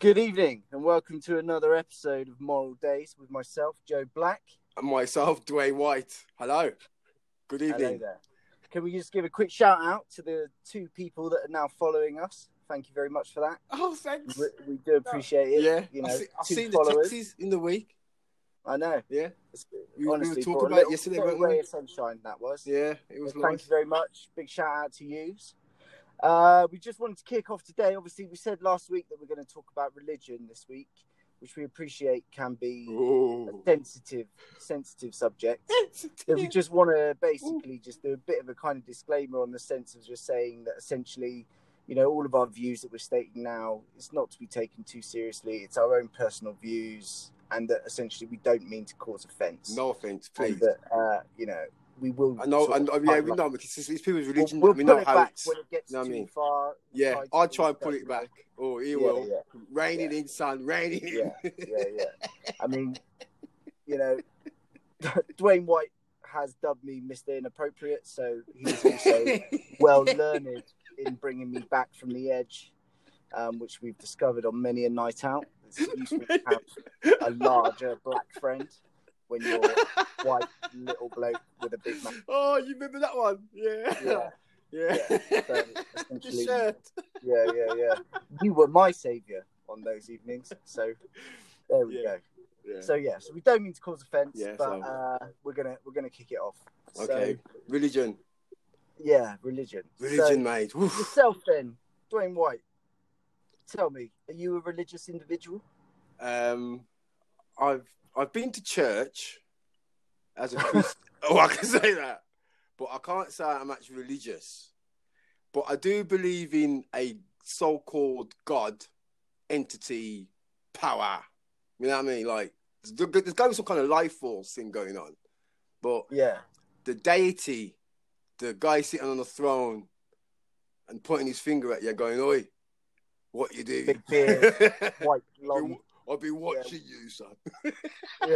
Good evening, and welcome to another episode of Moral Days with myself, Joe Black. And myself, Dwayne White. Hello. Good evening. Hello there. Can we just give a quick shout out to the two people that are now following us? Thank you very much for that. Oh, thanks. We, we do appreciate it. Yeah, you know, I've, see, I've seen followers. the taxis in the week. I know. Yeah, It's- We- we were honestly, talking about it little yesterday, weren't we? ray of sunshine that was. yeah, it was So Thank you very much. Big shout out to yous. Uh, we just wanted to kick off today. Obviously, we said last week that we're going to talk about religion this week, which we appreciate can be a sensitive, sensitive subject. So we just want to basically just do a bit of a kind of disclaimer on the sense of just saying that essentially, you know, all of our views that we're stating now is not to be taken too seriously. It's our own personal views, and that essentially we don't mean to cause offence. No offense, and please. that uh, you know we will. I know, I know, yeah, we know because it's, it's people's religion. We'll, we know how back it's. when it gets know what I mean? far. Yeah, I'll do try and pull it back. Oh, he Yeah, will. yeah. Rein it Yeah. in, son. Rein it in. Yeah, yeah, yeah. I mean, you know, Dwayne White has dubbed me Mr. Inappropriate, so he's also well learned in bringing me back from the edge, um, which we've discovered on many a night out. It's useful to have a larger black friend when you're white little bloke with a big mouth. oh, you remember that one? Yeah. Yeah, Yeah. Yeah, so essentially- yeah, yeah, yeah. You were my savior on those evenings, so there we Yeah. go. Yeah. So yeah, so we don't mean to cause offence, Yeah, but so- uh, we're gonna we're gonna kick it off. So, okay. Religion. yeah, religion. Religion, So, mate. Woof. yourself then, Dwayne White. Tell me, are you a religious individual? Um, I've I've been to church as a Christian. oh, I can say that, but I can't say I'm actually religious. But I do believe in a so-called God entity power. You know what I mean? Like there's got to be some kind of life force thing going on. But Yeah, the deity, the guy sitting on the throne and pointing his finger at you, going, "Oi, what you doing?" Big beard, white long. I'll be watching you, son. Yeah,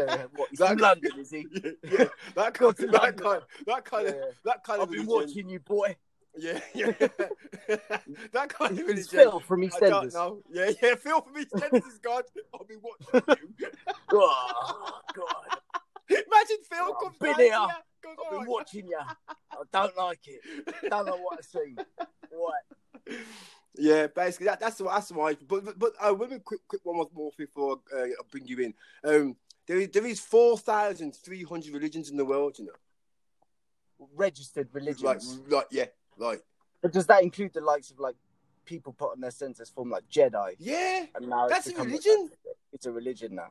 yeah. What, That- London, is he? yeah, yeah. That kind, that London. kind, that kind Yeah, of, yeah. that kind I've of been religion. watching you, boy. Yeah, yeah. that kind of religion. Phil from I don't know. Yeah, yeah. Phil from EastEnders is God. I'll be watching you. Oh God, Imagine Phil I've comes been here. to you, goes, I've "All been watching you. I don't like it. Don't know what I see. What? Yeah, basically that, that's that's why. But but, but uh, me quick quick one more more before uh, I bring you in. Um, there is there is four thousand three hundred religions in the world. You know, Registered religions. like like yeah, like But does that include the likes of like people put on their census form like Jedi? yeah, And now That's a religion. It's a religion now.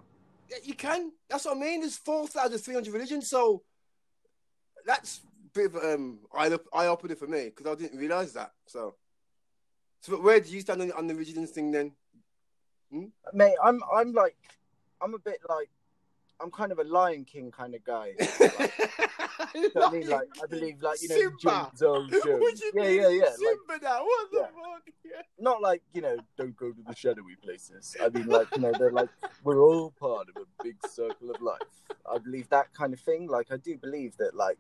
yeah, you can. That's what I mean. There's four thousand three hundred religions, so that's a bit of um eye eye opener for me because I didn't realize that. So, so where do you stand on, on the religions thing then? Hmm? Mate, I'm I'm like I'm a bit like I'm kind of a Lion King kind of guy. You know I mean? Like I believe like you know Simba. Jones. What you Yeah, mean? yeah, yeah. Like Simba now. What the Yeah. fuck? Yeah. not like, you know, don't go to the shadowy places. I mean like, you know, they're like we're all part of a big circle of life. I believe that kind of thing. Like I do believe that like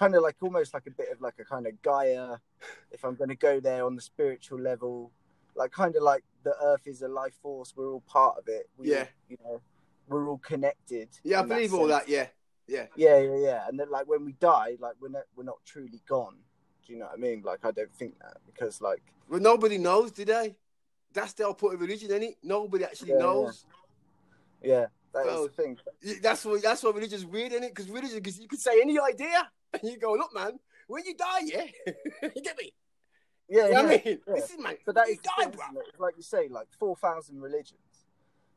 kind of like almost like a bit of like a kind of Gaia, if I'm gonna go there on the spiritual level, like kind of like the earth is a life force, we're all part of it. We, Yeah. You know, we're all connected. Yeah, I in that believe all that. Yeah, yeah. Yeah, yeah, yeah. And then like when we die, like we're not we're not truly gone. Do you know what I mean? Like I don't think that because like Well, nobody knows, do they? That's the point of religion, isn't it? Nobody actually Yeah, yeah. knows. yeah, that is Well, the thing. That's what that's what religion's weird, isn't it? Because religion, because you could say any idea, and you go, look, man, when you die, yeah, you get me. Yeah, You know yeah. I mean? yeah. This is man. But that is die, bro. isn't it? It's like you say, like four thousand religions.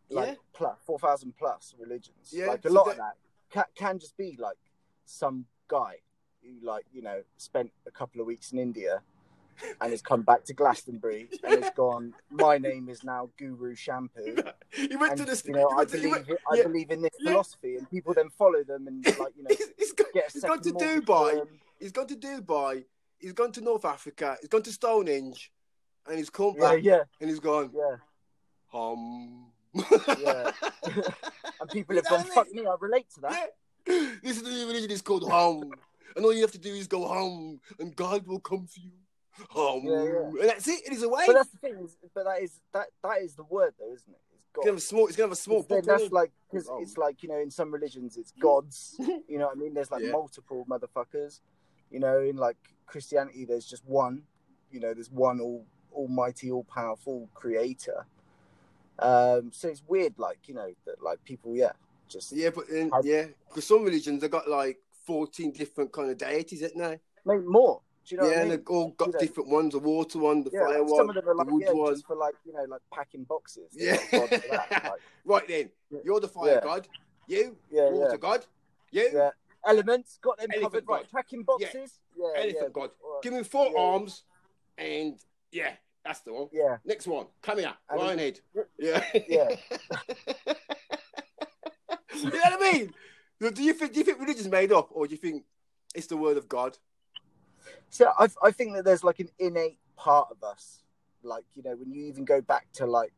Like Yeah. plus four thousand plus religions. Yeah, Like a so lot that- of that can, can just be like some guy who like, you know, spent a couple of weeks in India and has come back to Glastonbury and has gone, My name is now Guru Shampoo. He went and to the. you know, I went to- he believe went- I yeah. believe in this Yeah. philosophy, and people then follow them and like you know he's, he's a he's gone to Dubai. He's gone to Dubai. He's gone to North Africa. He's gone to Stonehenge, and he's come Yeah, back yeah, and he's gone. yeah, Hum. yeah. and people have gone, "Fuck me, I relate to that." This is the new religion. It's called home, and all you have to do is go home, and God will come for you. Oh, Yeah, yeah. and that's it. It is away. But that's the thing. Is, but that is that that is the word, though, isn't it? It's It's God. gonna have a small. It's gonna have a small It's book. that's like because Oh. it's like you know in some religions it's gods. you know what I mean? There's like Yeah. multiple motherfuckers. You know, in like Christianity, there's just one. You know, there's one all almighty, all powerful creator. Um, so it's weird, like you know, that like people, yeah, just Yeah, but then, I- yeah, because some religions they got like fourteen different kind of deities, isn't they? maybe more. Do you know yeah, what I and mean? they've all got You know- different ones: the water one, the Yeah, fire one, some of them are like the wood yeah, one. for like you know, like packing boxes. Yeah. They've got gods for that, like, Right then, you're the fire god. You, yeah, water god. You. Elements got them Elephant covered. Right, god. packing boxes. Yeah, elephant god. Or- Give me four arms, and yeah, that's the one. Yeah, Next one, come here, And lion head. Yeah, Yeah. you know what I mean? Do you think? Do you think religion's made up, or do you think it's the word of God? So I, I think that there's like an innate part of us, like you know, when you even go back to like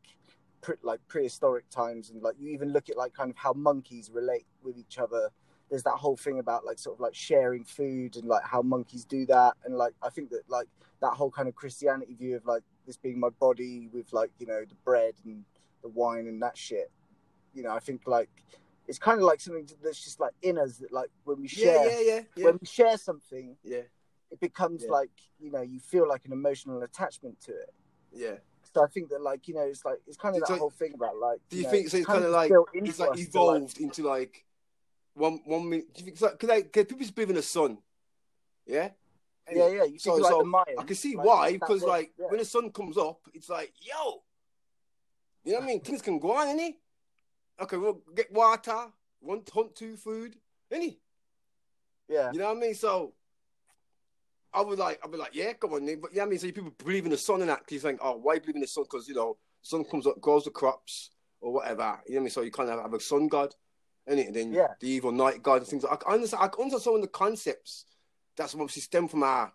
pre, like prehistoric times, and like you even look at like kind of how monkeys relate with each other. There's that whole thing about like sort of like sharing food and like how monkeys do that, and like I think that like that whole kind of Christianity view of like this being my body with like you know the bread and the wine and that shit. You know, I think like it's kind of like something that's just like in us that like when we share Yeah, yeah, yeah, yeah, when we share something yeah, it becomes Yeah. like you know you feel like an emotional attachment to it yeah. so i think that like you know it's like it's kind of that whole thing about like Do you know, think so? It's kind of like it's like evolved into like one one minute. Do you think it's like, cause like, people just believe in the sun? Yeah. yeah yeah you So- like so the Mayans, I can see like, why because like yeah. when the sun comes up, it's like yo, you know what I mean? Things can go on, innit? Okay, we'll get water, want hunt two food, innit? yeah You know what I mean? So I would like, I'd be like, yeah, come on, Nick. But yeah, I mean, so people believe in the sun and that, you think, oh, why believe in the sun? Because you know, sun comes up, grows the crops or whatever. You know what I mean? So you kind of have a sun god. And then Yeah. the evil night god and things. Like, I understand. I understand some of the concepts that's obviously stem from our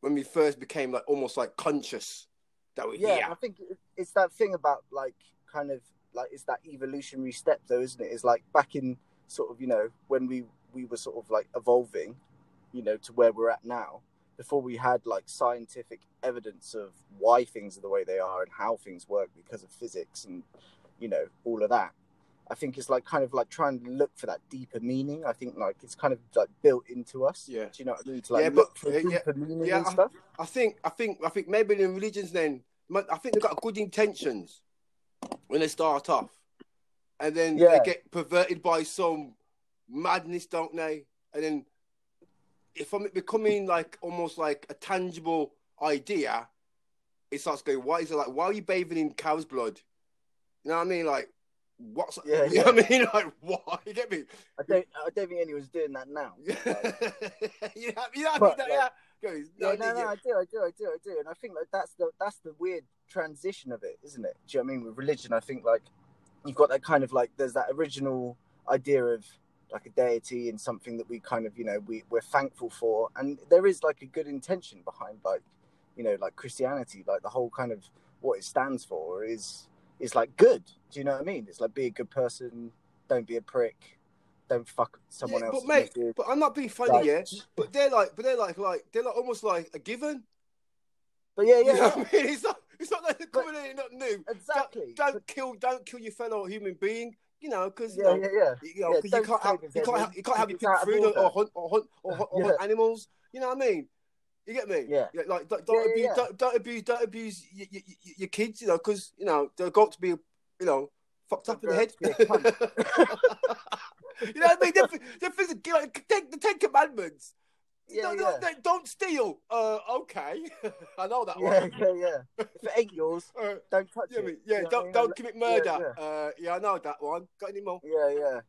when we first became like almost like conscious that we're yeah here. i think it's that thing about like kind of like it's that evolutionary step though isn't it it's like back in sort of you know when we we were sort of like evolving you know to where we're at now before we had like scientific evidence of why things are the way they are and how things work because of physics and you know all of that i think it's like kind of like trying to look for that deeper meaning i think like it's kind of like built into us Yeah. do you know what i mean to like Yeah, but- for yeah, yeah. deeper meaning Yeah, and I- stuff I think, I think, I think maybe in religions then, I think they've got good intentions when they start off, and then Yeah. they get perverted by some madness, don't they? And then, if I'm becoming like almost like a tangible idea, it starts going, why is it like, why are you bathing in cow's blood? You know what I mean? Like, what's, Yeah, you know what I mean? Like, why? You get me? i don't i don't think anyone's doing that now you know, you know what I mean? Like- yeah. Goes, Yeah, no, no, no. I do, I do, I do, I do, and I think like that's the that's the weird transition of it, isn't it? Do you know what I mean? With religion, I think like you've got that kind of like there's that original idea of like a deity and something that we kind of you know we we're thankful for, and there is like a good intention behind like you know like Christianity, like the whole kind of what it stands for is is like good. Do you know what I mean? It's like be a good person, don't be a prick, don't fuck someone Yeah, else. but mate, but I'm not being funny, Like- yeah. But they're like, but they're like, like they're like almost like a given. but yeah, You yeah, know what I mean? It's not, it's not like they're But- in not new. exactly. Don't, don't kill, don't kill your fellow human being. You know, because you yeah, know, yeah, yeah. you, know, Yeah, you can't have, you can't have, you can't have your it's pick food or, or hunt or hunt or, hunt- or Yeah. hunt animals. You know what I mean? You get me? Yeah. like don't, don't Yeah, yeah, abuse, yeah. Don't, don't abuse, don't abuse your, your, your kids. You know, because you know they're got to be, you know, fucked up in the head. They've got to you know what I mean? They're, they're like, the Ten Commandments. Yeah, don't, yeah. Don't, don't steal. Uh, okay, I know that yeah, one. yeah, yeah. If it ain't yours, Uh, don't touch yeah, it. yeah, You know don't mean? don't commit murder. yeah. Uh, yeah, I know that one. Got any more? Yeah, yeah.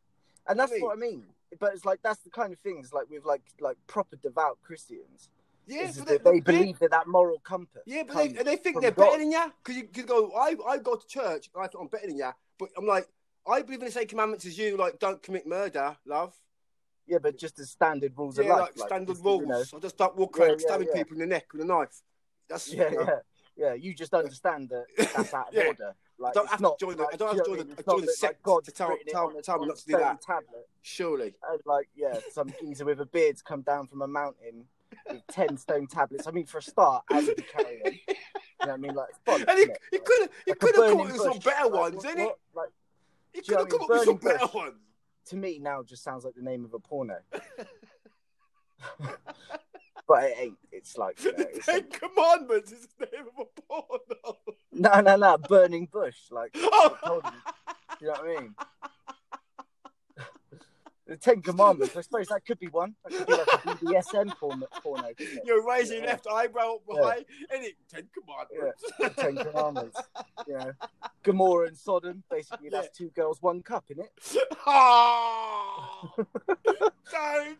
And that's I mean- what I mean. But it's like that's the kind of things like with like like proper devout Christians. Yeah, that they, they believe that that moral compass. Yeah, but they, they think they're God. better than you because you could go. I I go to church. and I think I'm better than you, but I'm like I believe in the same commandments as you. Like, don't commit murder, love. Yeah, but just as standard rules Yeah, of life, like, standard just, rules. You know, I just don't walk around yeah, stabbing yeah. people in the neck with a knife. That's yeah, you know, yeah, yeah. You just understand that that's out of order. Like, I don't have to not, join the- like, I don't have to join the- mean? join the that, sect God's to tell- tell- tell me not to do that. Tablet, surely. and like, yeah, some geezer with a beard's come down from a mountain with ten stone tablets. I mean, for a start, how did he carry them? You know what I mean? Like, bollocks, And he, he could have he could have come burning up with some better ones, didn't he? Like, He you could have come up with some better ones. To me now just sounds like the name of a porno. but it ain't. It's like you know, The it's Ten like, Commandments is the name of a porno. no, no, no, burning bush. Like Oh. You. Do you know what I mean? The Ten Commandments. I suppose that could be one. That could be like a BDSM porno. You're raising your Yeah. left eyebrow up Yeah. and it Ten Commandments. The Ten Commandments. Know, Gomorrah and Sodom. Basically, that's two girls, one cup in it. oh, don't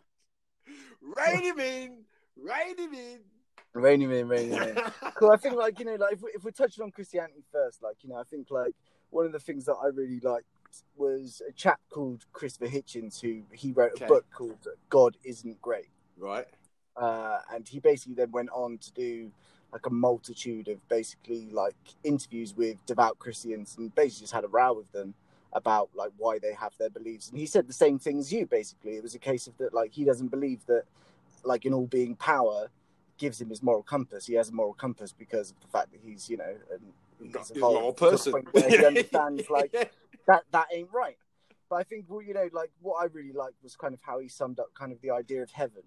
rein him in, rein him in. Reining in, reining in. cool. I think like you know, like if, we, if we're touching on Christianity first, like you know, I think like one of the things that I really liked was a chap called Christopher Hitchens who he wrote Okay. a book called God Isn't Great, right. uh, and he basically then went on to do like a multitude of basically like interviews with devout Christians and basically just had a row with them about like why they have their beliefs and he said the same thing as you basically it was a case of that like he doesn't believe that like an all-being power gives him his moral compass he has a moral compass because of the fact that he's you know and He's a evolved normal to the person. he understands like that that ain't right. But I think well, you know, like what I really liked was kind of how he summed up kind of the idea of heaven.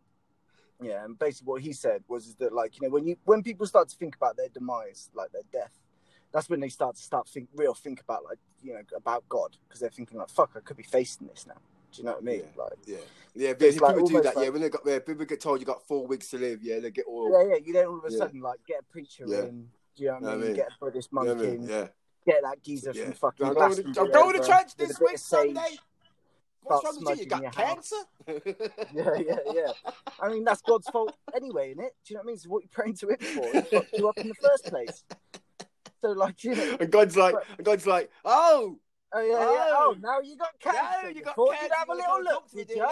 Yeah, and basically what he said was is that like you know when you when people start to think about their demise, like their death, that's when they start to start think real think about like you know about God because they're thinking like fuck I could be facing this now. Do you know what I mean? Yeah. Like Yeah, yeah. It's Basically, like people do that. yeah, when they got yeah, people get told you got four weeks to live. Yeah, they get all. yeah, yeah. You don't all of a Yeah. sudden like get a preacher Yeah. in. Do you know what I mean? mean? Get a Buddhist You monk know what I mean? in. Yeah. Get that geezer Yeah. from fucking. I'm going to, going to church this week. Sunday. What's wrong with you? You got cancer? Yeah, yeah, yeah. I mean, that's God's fault anyway, isn't it? Do you know what I mean? So what you're praying to Him for? He fucked you up in the first place. So, like, you know, And God's like, and God's like, oh, oh yeah, yeah. Oh. Oh, now you got cancer. no, you got thought cancer. You'd have a little look, talk to me, did you?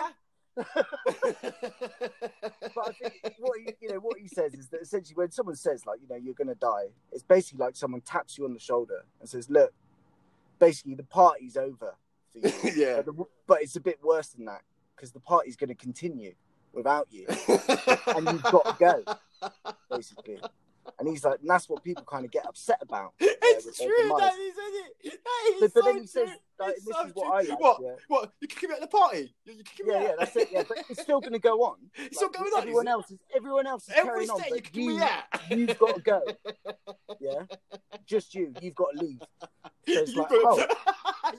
But I think what he, you know, what he says is that essentially, when someone says like, you know, you're gonna die, it's basically like someone taps you on the shoulder and says, "Look, basically, the party's over for you." yeah. but, the, but it's a bit worse than that because the party's going to continue without you. and you've got to go, basically. And he's like, and that's what people kind of get upset about. It's with uh, true, that is, isn't it? That is But, but so then he says, true. like, It's this so is what true. I like. What? Yeah, What? You kick him out of the party? You, you kick him yeah, out? yeah, that's it. Yeah, but it's still going to go on. It's still going on, Everyone is else is everyone else is Every carrying on, you kick you, me out. you've got to go. Yeah, just you. You've got to leave. So it's you like, gotta, oh,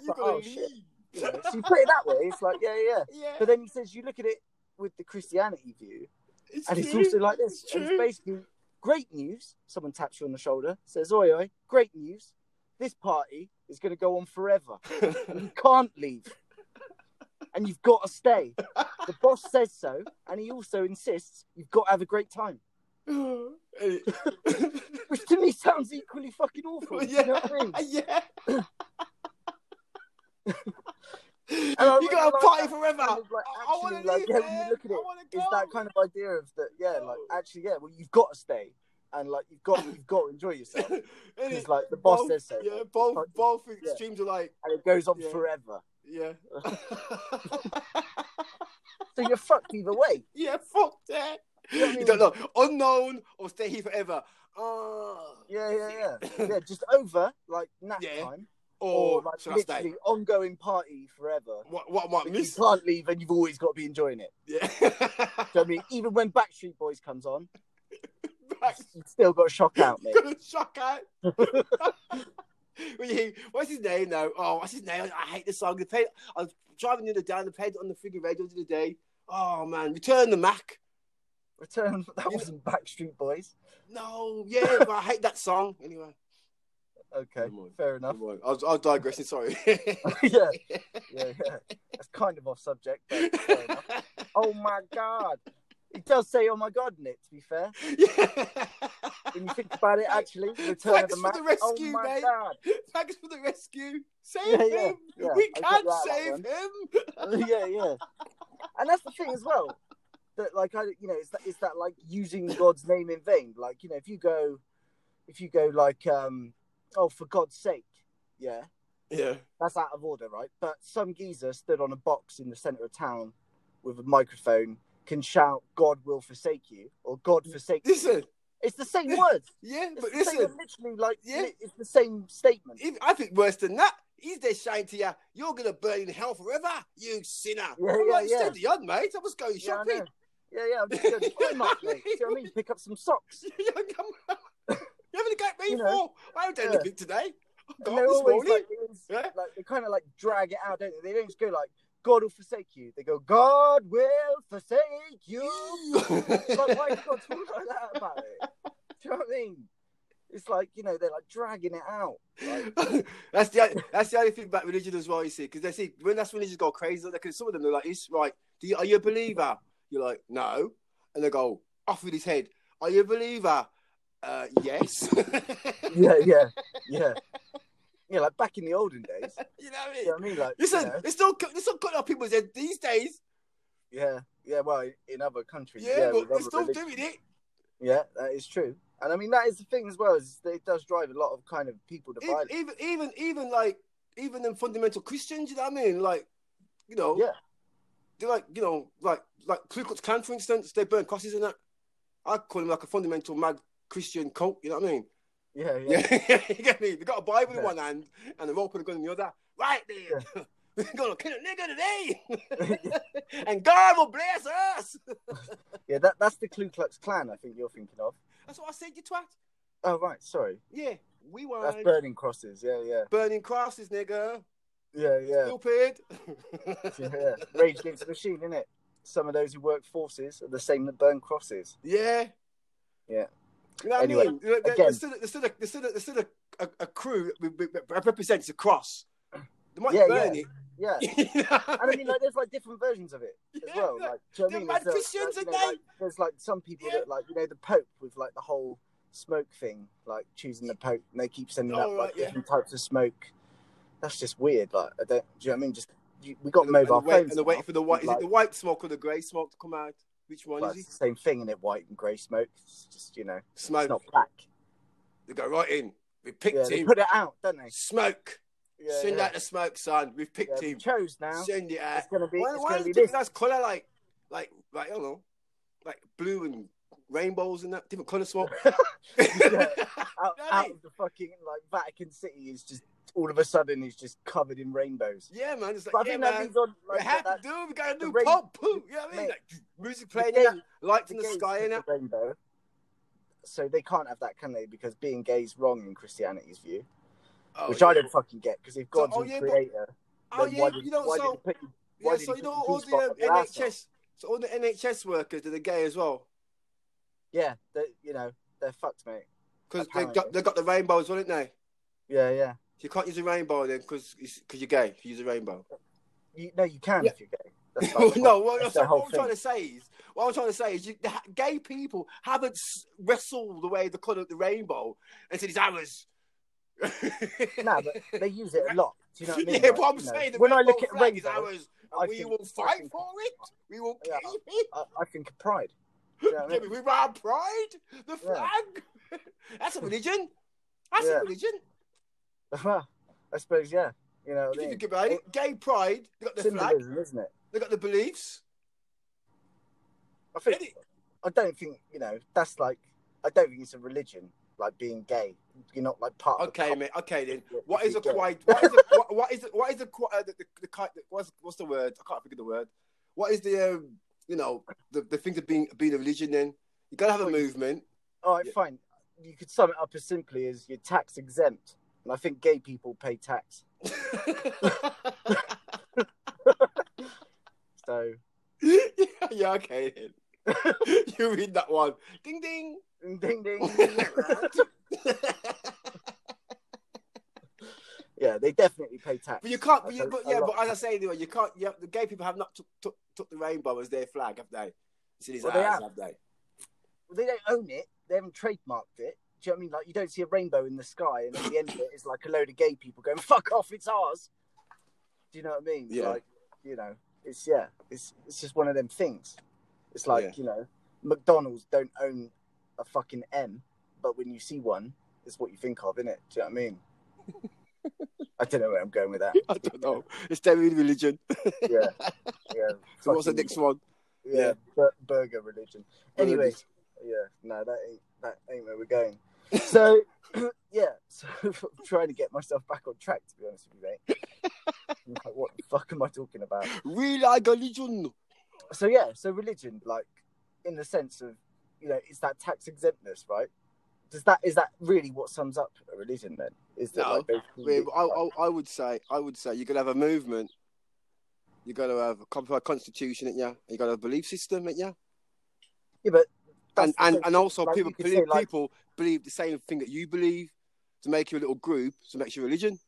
you like, gotta oh, shit. leave. You know, so you put it that way. It's like, yeah, yeah. Yeah, But then he says you look at it with the Christianity view, it's and it's also like this. It's true. it's basically great news. Someone taps you on the shoulder, says, "Oi, oi, great news! This party is going to go on forever, you can't leave, and you've got to stay." The boss says so, and he also insists you've got to have a great time, which to me sounds equally fucking awful. yeah, You know I mean? yeah. You got a like party forever. kind of, like, I, I want to like, leave, yeah, when you look at I it, want to It's that kind of idea of that, yeah, like actually, yeah, well, you've got to stay, and like you've got you've got to enjoy yourself. It's like the boss Both- says so, Yeah, both like, both yeah. extremes are like, and it goes on Yeah. forever. yeah. So you're fucked either way. yeah, fuck that. You know I You don't know. Unknown or stay here forever. Oh. Yeah, yeah, yeah, yeah. Just over like nap Yeah. time, Or, or like stay? literally ongoing party forever. What, what what you can't leave, and you've always got to be enjoying it. Yeah. Do you know I mean? Even when Backstreet Boys comes on, Back- you've still got to shock out, mate. Gonna shock out. when you hear, what's his name now? Oh, what's his name? I hate the song. They played, I was driving the other day and they played it on the freaking radio the other day. Oh man, Return the Mack. Return. That wasn't Backstreet Boys. No, yeah, but I hate that song. Anyway, Okay, fair enough. I was, I was digressing. Sorry. yeah, yeah, yeah. That's kind of off subject, but fair enough. Oh my god. It does say "Oh my god" in it. To be fair, yeah. when you think about it, actually, Return of Thanks the for the rescue, oh my mate. god. Thanks for the rescue. Save Yeah, him. yeah. We I can save him. yeah, yeah. And that's the thing as well. That like I, you know, it's that it's that like using God's name in vain. Like you know, if you go, if you go like, um, oh for God's sake, yeah, Yeah. that's out of order, right? But some geezer stood on a box in the center of town with a microphone can shout "God will forsake you" or "God forsake you." Listen, It's the same words. yeah, It's but the same, listen, literally, like Yeah. it's the same statement. even, I think worse than that. He's there shouting to you, "You're gonna burn in hell forever, you sinner." Yeah, I'm yeah, like, yeah. steady on, mate. I was going shopping. Yeah, yeah. I'm just going to Primark, mate. You know what I mean? Pick up some socks. you come on. You haven't got me You know, for? I haven't done yeah. anything today. And they're always like, Yeah. like they kind of like drag it out, don't they? They don't just go like "God will forsake you." They go "God will forsake you." like, why you got to talk like that about it? Do you know what I mean? It's like you know they're like dragging it out. Like, that's the that's the only thing about religion as well. You see, because they see when that's religions go crazy. Because some of them they're like, "It's right. Do you, are you a believer?" You're like, "No," and they go off with his head. Are you a believer? Uh, yes. yeah, yeah, yeah, yeah. Like back in the olden days. you know what I mean? You know what I mean? Like, Listen, you know, it's still it's still cutting off people's head these days. yeah, yeah. Well, in other countries, Yeah, yeah, but they're still religions. doing it. yeah, that is true. And I mean that is the thing as well. Is it does drive a lot of kind of people to Even, even even even like even them fundamental Christians. You know what I mean? Like, you know, Yeah. they're like you know like like Ku Klux Klan for instance. They burn crosses and that. I call them like a fundamental mad Christian cult. You know what I mean? Yeah, yeah. Yeah, you get me? They got a Bible in one hand and a rope and a gun in the other. Right there. We're gonna kill a nigga today, and God will bless us. Yeah, that, that's the Ku Klux Klan. I think you're thinking of. That's what I said, you twat. Oh right, sorry. Yeah, we That's burning crosses. Yeah, yeah, Burning crosses, nigga. yeah, yeah. Stupid. yeah. Rage Against the Machine, isn't it? Some of those who work forces are the same that burn crosses. Yeah. Yeah. You know what Anyway, I mean? Again- There's still, there's still, a, there's still, a, there's still a, a, a crew that represents a cross. They might Yeah, burn Yeah. it. And You know I mean, like, there's like different versions of it as Yeah, well. like, do you know I mean? mad There's, Christians, like, you know, like, there's like some people Yeah. that like, you know, the Pope with like the whole smoke thing, like choosing the Pope, and they keep sending Oh, up right, like yeah. different types of smoke. That's just weird. Like, I don't. Do you know what I mean? Just you, we got and, mobile and, wait, phones. and they're waiting for the white. Is like, it the white smoke or the grey smoke to come out? Which one well, is the same thing in it, white and grey smoke. It's just you know, Smoke. it's not black. They go right in. We picked Yeah, they him. put it out, don't they? Smoke. Yeah, Send yeah. out the smoke, son. We've picked Yeah, we him. chose now. Send it out. It's gonna be. Why, it's why gonna is be it this. nice colour like, like, like I don't know, like blue and rainbows and that different colour? Yeah. Out, You know what I out of the fucking like Vatican City is just all of a sudden is just covered in rainbows. Yeah, man. It's like, But I think man. that means on we like have that, to do. We got the do rain- pop, poop. You know what I mean? Mate, Like music playing, gay- in lights the in the sky, in that. rainbow. So they can't have that, can they? Because being gay is wrong in Christianity's view, Oh, which yeah. I don't fucking get. Because if God's oh, the yeah, but- creator, Oh yeah, did, you know, so put you, yeah, so you know all the the um, arsehole? NHS, so all the NHS workers, they're gay as well, yeah, they, you know they're fucked, mate. because they got they got the rainbow as well, didn't they? Yeah, yeah. You can't use a rainbow then because because you're gay. If you use a rainbow. You, no, you can Yeah. if you're gay. That's no, what, that's so what I'm trying to say is, what I'm trying to say is, you, the, gay people haven't wrestled away the colour of the rainbow and said it's ours. No, but they use it a lot. Do you know what I mean? yeah, Like, but I'm saying the when I look at rainbow, ours, and we think- will fight think- for it. We will Yeah. keep it. I, I think of pride. You know I Yeah, mean? we pride, the Yeah. flag. That's a religion. That's Yeah. a religion. I suppose, yeah. You know, If what I you think about it, gay pride. They got the flag. isn't it? They got the beliefs. I think. I don't think you know. That's like. I don't think it's a religion. Like being gay, you're not like part of. Okay, mate. Okay, then. What if a quite? What is a, what, what is the, what is the qui- uh, the, the, the, the what's what's the word? I can't think of the word. What is the um, you know the the thing of being being a religion? Then you gotta have a movement. All right, Yeah. fine. You could sum it up as simply as you're tax exempt, and I think gay people pay tax. So yeah, okay you read that one. Ding ding. ding ding. yeah, they definitely pay tax. But you can't. But, you, but yeah, but as I say, anyway, you can't. You have, the gay people have not took, took, took the rainbow as their flag, have they? It's in his Well, they have. have they? they don't own it. They haven't trademarked it. Do you know what I mean? Like you don't see a rainbow in the sky, and at the end of it is like a load of gay people going "fuck off, it's ours." Do you know what I mean? Yeah. Like you know, it's yeah, it's it's just one of them things. It's like Yeah. you know, McDonald's don't own a fucking M, but when you see one, it's what you think of, innit? Do you know what I mean? I don't know where I'm going with that. I don't know. It's their religion. Yeah, yeah. So what's the next one? yeah, bur- burger religion. Anyway, yeah, no, that ain't that ain't where we're going. So yeah, so I'm trying to get myself back on track. To be honest with you, mate. Like, what the fuck am I talking about? we like religion. So yeah, so religion, like in the sense of, you know, it's that tax exemptness, right? Does that is that really what sums up a religion? Then is that No, like I, I, I would say, I would say, you to have a movement. You got to have a constitution, yeah. You got to have a belief system, yeah. yeah, but And and, and also like, people believe, say, like- people believe the same thing that you believe to make you a little group to make you religion.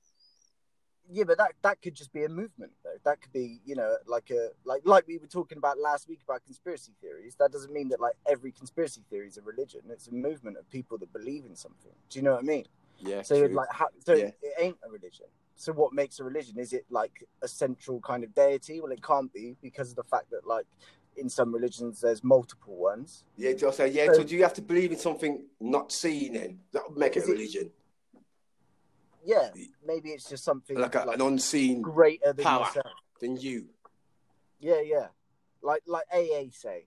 Yeah, but that that could just be a movement though. That could be, you know, like a like like we were talking about last week about conspiracy theories. That doesn't mean that like every conspiracy theory is a religion. It's a movement of people that believe in something. Do you know what I mean? Yeah. So like, how, so Yeah. it ain't a religion. So what makes a religion? Is it like a central kind of deity? Well, it can't be because of the fact that like in some religions there's multiple ones. yeah, say, yeah. So- So do you have to believe in something not seen? Then that would make it a it- religion, Yeah, maybe it's just something like, a, an unseen greater than power. yourself. than you. Yeah, yeah. Like like AA say.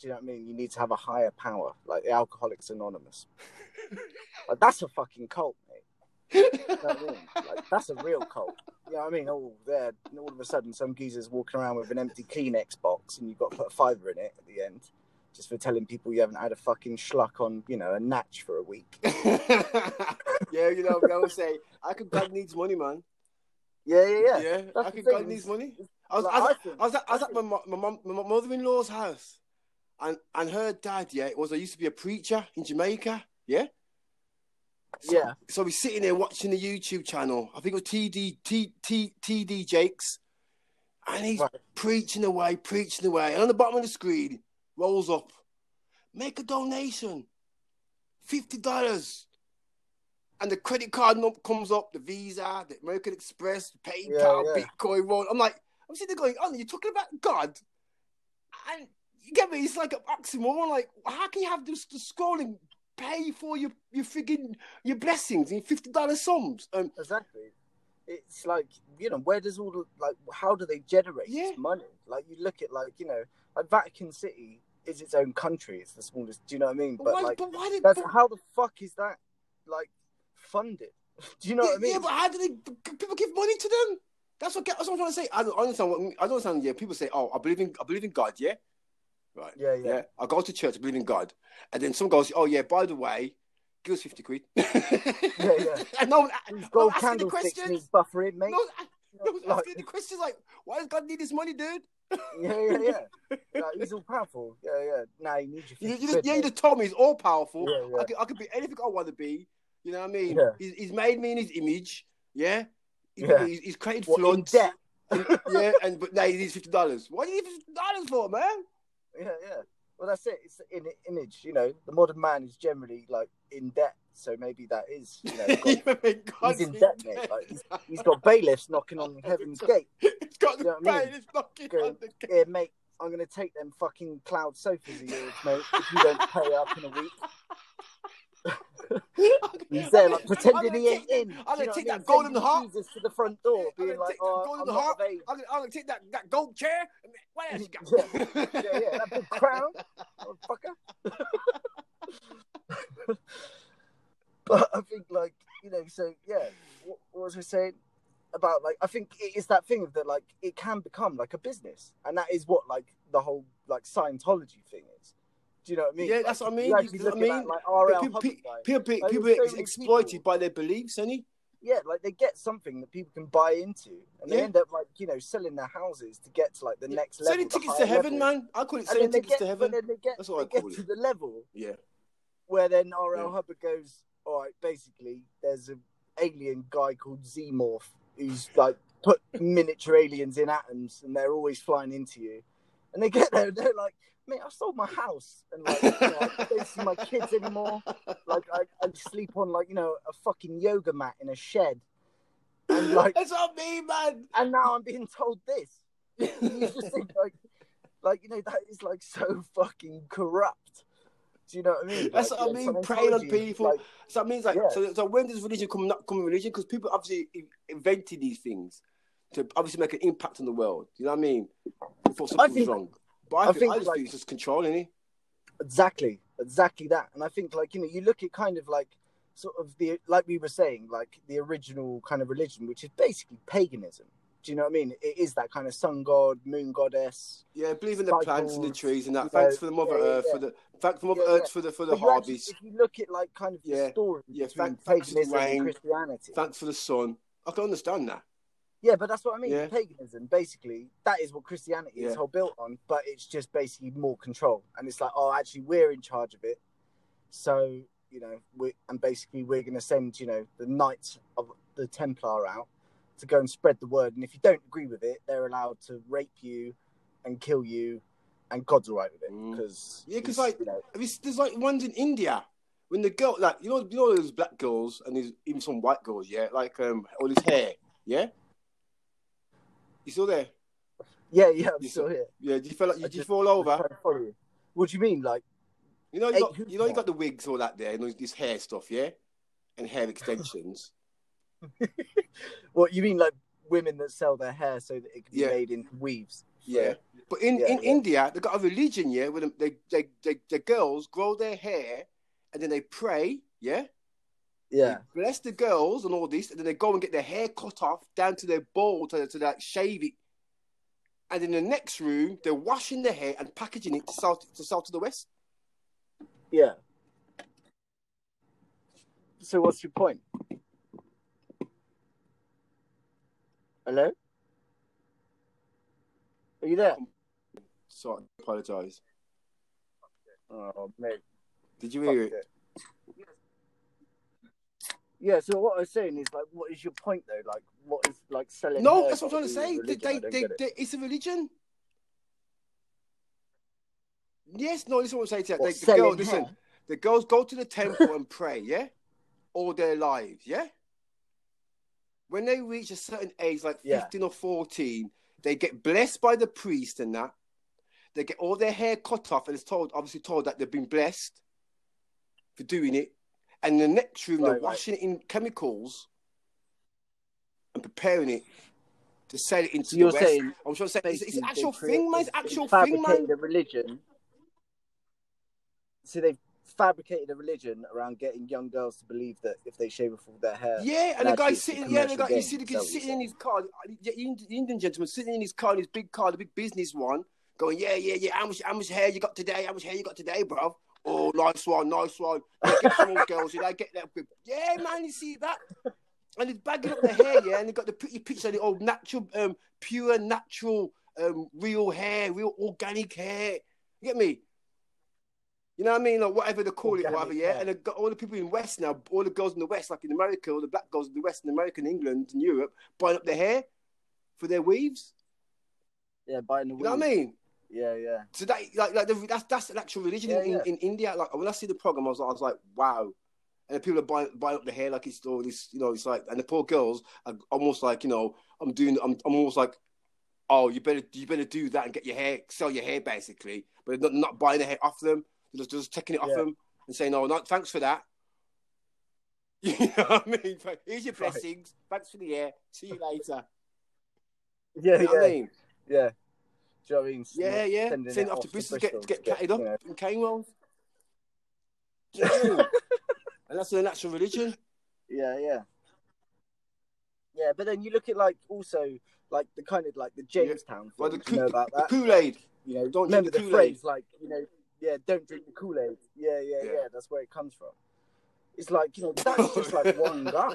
Do you know what I mean? You need to have a higher power, like the Alcoholics Anonymous. like, that's a fucking cult, mate. You know I mean? Like that's a real cult. You know what I mean? Oh, there. All of a sudden, some geezer's walking around with an empty Kleenex box, and you've got to put a fiver in it at the end, just for telling people you haven't had a fucking schluck on, you know, a natch for a week. yeah, you know, I would say, I could God needs money, man. Yeah, yeah, yeah. Yeah, That's I could God needs money. I was, Like, I was, I I was at, I was at my, my, mom, my mother-in-law's house, and and her dad, yeah, it was I used to be a preacher in Jamaica, yeah. So, Yeah. So we're sitting there watching the YouTube channel. I think it was TD T, T, TD Jakes, and he's Right. preaching away, preaching away, and on the bottom of the screen rolls up, make a donation, fifty dollars. And the credit card number comes up, the Visa, the American Express, PayPal, Yeah, yeah. Bitcoin, roll. I'm like, I'm sitting there going, oh, you're talking about God, and you get me? It's like an oxymoron. Like, how can you have this the scrolling pay for your your frigging your blessings in fifty dollar sums? Um, Exactly. It's like you know, where does all the like? How do they generate Yeah. this money? Like you look at like you know, like Vatican City is its own country. It's the smallest. Do you know what I mean? but, But why? like, but why did? that's but- how the fuck is that like funded? Do you know what I mean? Yeah, but how do they? People give money to them. That's what, that's what I'm trying to say. I don't understand. What, I don't understand. Yeah, people say, "Oh, I believe in, I believe in God." Yeah, right. Yeah, yeah. I go to church, I believe in God, and then some goes, "Oh yeah, by the way, give us fifty quid." yeah, yeah. And no, These no gold one asking the questions. buffering, mate. No, no one's Like- asking the questions like, "Why does God need this money, dude?" Yeah, yeah, yeah. Like, he's all powerful. Yeah, yeah. Now you need your You, you just, yeah, you just told me he's all powerful. Yeah, yeah. I, could, I could be anything I want to be. You know what I mean? Yeah. He's, he's made me in his image. Yeah. He- Yeah. He's, he's created What, floods. debt? yeah, and but now he needs fifty dollars. What do you need fifty dollars for, man? Yeah, yeah. Well, that's it. It's in image. You know, the modern man is generally like in debt, so maybe that is. You know, got, God's in debt, mate. Like, he's got bailiffs knocking on heaven's gate. He's got the You know I mean? bailiffs knocking Go- on the gate. Mate, I'm gonna take them fucking cloud sofas of yours, mate. If you don't pay up in a week, he's there like pretending he ain't in. I'm gonna take that golden heart. Jesus to the front door, I'm being like, "Oh, golden I'm heart. I'm gonna, I'm gonna take that, that gold chair. What else you got? Yeah, yeah, that big crown, motherfucker. But I think, like, you know, so yeah, what, what was I saying about like? I think it is that thing that, like, it can become like a business, and that is what like the whole like Scientology thing is. Do you know what I mean? Yeah, Like, that's what I mean. I look at like people, people, people, Like, people are so exploited people- by their beliefs, Sonny. yeah, like they get something that people can buy into, and they end up like you know selling their houses to get to like the next level. Selling tickets to heaven, level. man. I call it selling tickets get, to heaven. then they get, That's what I get call to it. the level Yeah. where then R.L. Yeah. Hubbard goes, all right, basically, there's an alien guy called Xenomorph who's like put miniature aliens in atoms and they're always flying into you. And they get there and they're like, mate, I sold my house and like, you know, I don't see my kids anymore. Like, I, I sleep on like, you know, a fucking yoga mat in a shed. And like, That's I mean, man. and now I'm being told this. You just think like, like you know, that is like so fucking corrupt. Do you know what I mean? That's Like, what I mean, preying on people. like- So that means like, Yeah. so, so when does religion come not come religion? Because people obviously invented these things to obviously make an impact on the world. Do You know what I mean? Before something's think- wrong. But I, I think, think, I just like- think it's just controlling it. exactly exactly that and i think like you know you look at kind of like sort of the like we were saying like the original kind of religion which is basically paganism do you know what i mean it is that kind of sun god moon goddess Yeah, believe in the plants and the trees and that. Thanks know, for the Mother yeah, Earth yeah. for the thanks for Mother Yeah, Earth for the for the But you actually- harvest. if you look at like kind of the Yeah, story yeah, thank- thanks for the rain. and christianity Thanks for the sun. I can understand that. yeah but that's what i mean Yeah. paganism basically that is what christianity is all built on but it's just basically more control and it's like oh actually we're in charge of it so you know we and basically we're going to send you know the knights of the templar out to go and spread the word and if you don't agree with it they're allowed to rape you and kill you and god's all right with it Mm. because Yeah, 'cause, like- you know there's like ones in India when the girl like you know you know those black girls and there's even some white girls, yeah, like um all this hair, yeah. You still there? yeah yeah i'm You still saw- here Yeah, do you feel like you, did you fall over? trying to follow you. what do you mean like You know, you got you know you got the wigs all that there, and those- this hair stuff, yeah, and hair extensions. what you mean like women that sell their hair so that it can be Yeah. made into weaves Yeah. But in, Yeah, in yeah. India, they've got a religion, yeah, where they, they, they, the girls grow their hair and then they pray, yeah? yeah They bless the girls and all this, and then they go and get their hair cut off down to their ball to, to that shave it. And in the next room, they're washing their hair and packaging it to sell to, sell to the West. Yeah. So what's your point? Hello? Are you there? So I apologize. Oh mate. Did you hear it? it. Yeah, so what I was saying is like what is your point though? Like what is like selling No, that's what I'm trying to say. Religion? They, they, it. they, it's a religion. Yes, no, listen what I'm saying to you. What, They, the girls, listen, the girls go to the temple and pray, yeah? All their lives, yeah? When they reach a certain age, like Yeah. 15 or 14, they get blessed by the priest and that. They get all their hair cut off and it's told, obviously told that they've been blessed for doing it. And in the next room, Right, they're right. washing it in chemicals and preparing it to sell it into you're the West. saying oh, I'm trying to say, it's, it's an actual thing, man. It's actual thing, man. a religion. So they've fabricated a religion around getting young girls to believe that if they shave off all their hair, Yeah, and the guy actually it's a sitting, yeah, the guy, you see the kid sitting in his car, the Indian, the Indian gentleman sitting in his car, in his big car, the big business one, going, yeah, yeah, yeah, how much, how much hair you got today? How much hair you got today, bro? Oh, nice one, nice one. Yeah, some more girls, did I get that? Yeah, man, you see that? And he's bagging up the hair, yeah, and he got the pretty picture of the old natural, um, pure, natural, um, real hair, real organic hair. You get me? You know what I mean? Like whatever they call it, Organic whatever, yeah. hair. And they've all the people in West now, all the girls in the West, like in America, all the black girls in the West, in America, and England, and Europe, buying up their hair for their weaves. yeah, buying the You know what I mean? Yeah, yeah. So that, like, like the, that's that's an actual religion Yeah, in, yeah. in, in India. Like when I see the program, I was, I was like, wow. And the people are buying, buying up the hair like it's all this, you know. It's like, and the poor girls are almost like, you know, I'm doing, I'm, I'm almost like, oh, you better, you better do that and get your hair, sell your hair, basically. But not, not buying the hair off them, just, just taking it off Yeah. them and saying, oh, no, thanks for that. You know what I mean? Here's your Right. blessings. Thanks for the air. See you later. Yeah, You know yeah, what I mean? yeah. Do you know what I mean? Yeah, yeah. Sending Send it it off to Bristol to get, to get catted up you know. in cane rolls. Do you know what I mean? and that's the natural religion. Yeah, yeah. Yeah, but then you look at like also like the kind of like the Jonestown Like the, thing, you know about that. Kool Aid. you know, don't remember the the phrase like you know, yeah, don't drink the Kool Aid. Yeah, yeah, yeah, Yeah. That's where it comes from. It's like you know, that's just like one guy.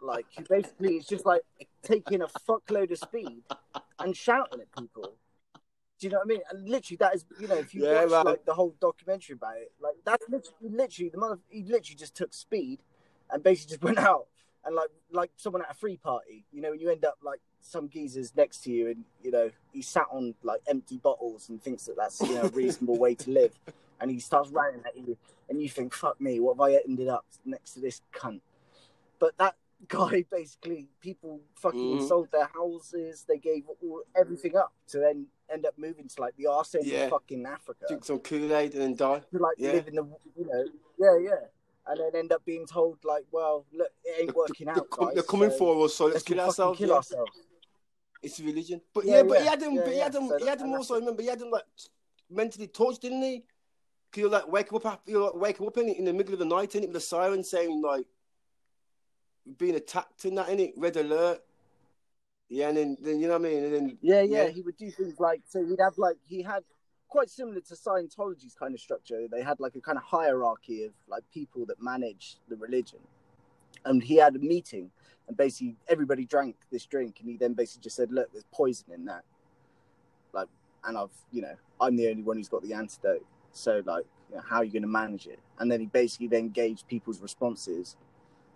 Like you basically, it's just like taking a fuckload of speed and shouting at people. Do you know what I mean? And literally, that is you know, if you Yeah, watch man. like the whole documentary about it, like that's literally, literally the mother. He literally just took speed and basically just went out and like like someone at a free party. You know, when you end up like some geezers next to you, and you know he sat on like empty bottles and thinks that that's you know a reasonable way to live, and he starts ranting at you, and you think, "Fuck me, what have I ended up next to this cunt?" But that guy basically, people fucking Mhm. sold their houses, they gave all, everything up to then end up moving to like the arse end Yeah. of fucking Africa Drink some Kool Aid and then die. to like Yeah. live in the you know yeah yeah and then end up being told like well look it ain't They're, working they're, out com- guys, they're coming so for us, so let's let's kill ourselves. kill yeah. ourselves It's religion. But Yeah, yeah, but he yeah. had. Yeah, but he yeah. had them. So he had and also. Remember, he had them like mentally torched, didn't he? Cause you're like wake up, you're like waking up in in the middle of the night, in it with a siren saying like being attacked and that in it, red alert. Yeah, and then, then you know what I mean, and then Yeah, yeah, he would do things like so. He'd have like he had quite similar to Scientology's kind of structure. They had like a kind of hierarchy of like people that managed the religion, and he had a meeting, and basically everybody drank this drink, and he then basically just said, "Look, there's poison in that." Like, and I've you know I'm the only one who's got the antidote. So like, you know, how are you going to manage it? And then he basically then gauged people's responses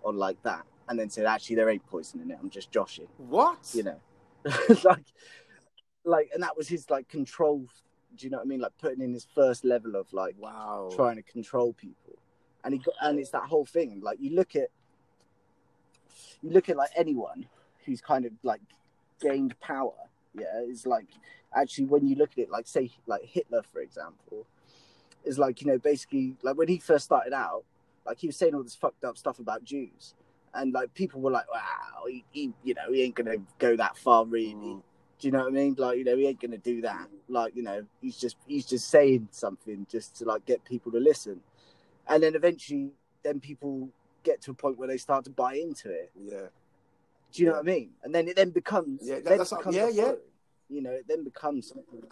on like that, and then said, "Actually, there ain't poison in it. I'm just joshing." what? you know like like and that was his like control do you know what i mean like putting in his first level of like Wow. trying to control people and he got and it's that whole thing like you look at you look at like anyone who's kind of like gained power yeah is like actually when you look at it like say like hitler for example is like you know basically like when he first started out like he was saying all this fucked up stuff about jews and like people were like wow he, he you know he ain't gonna go that far really Mm. do you know what I mean? Like, you know, he ain't gonna do that. Like, you know, he's just he's just saying something just to like get people to listen. And then eventually then people get to a point where they start to buy into it. Yeah. Do you know what I mean? And then it then becomes Yeah, that- then that's what- becomes yeah, a yeah. You know, it then becomes something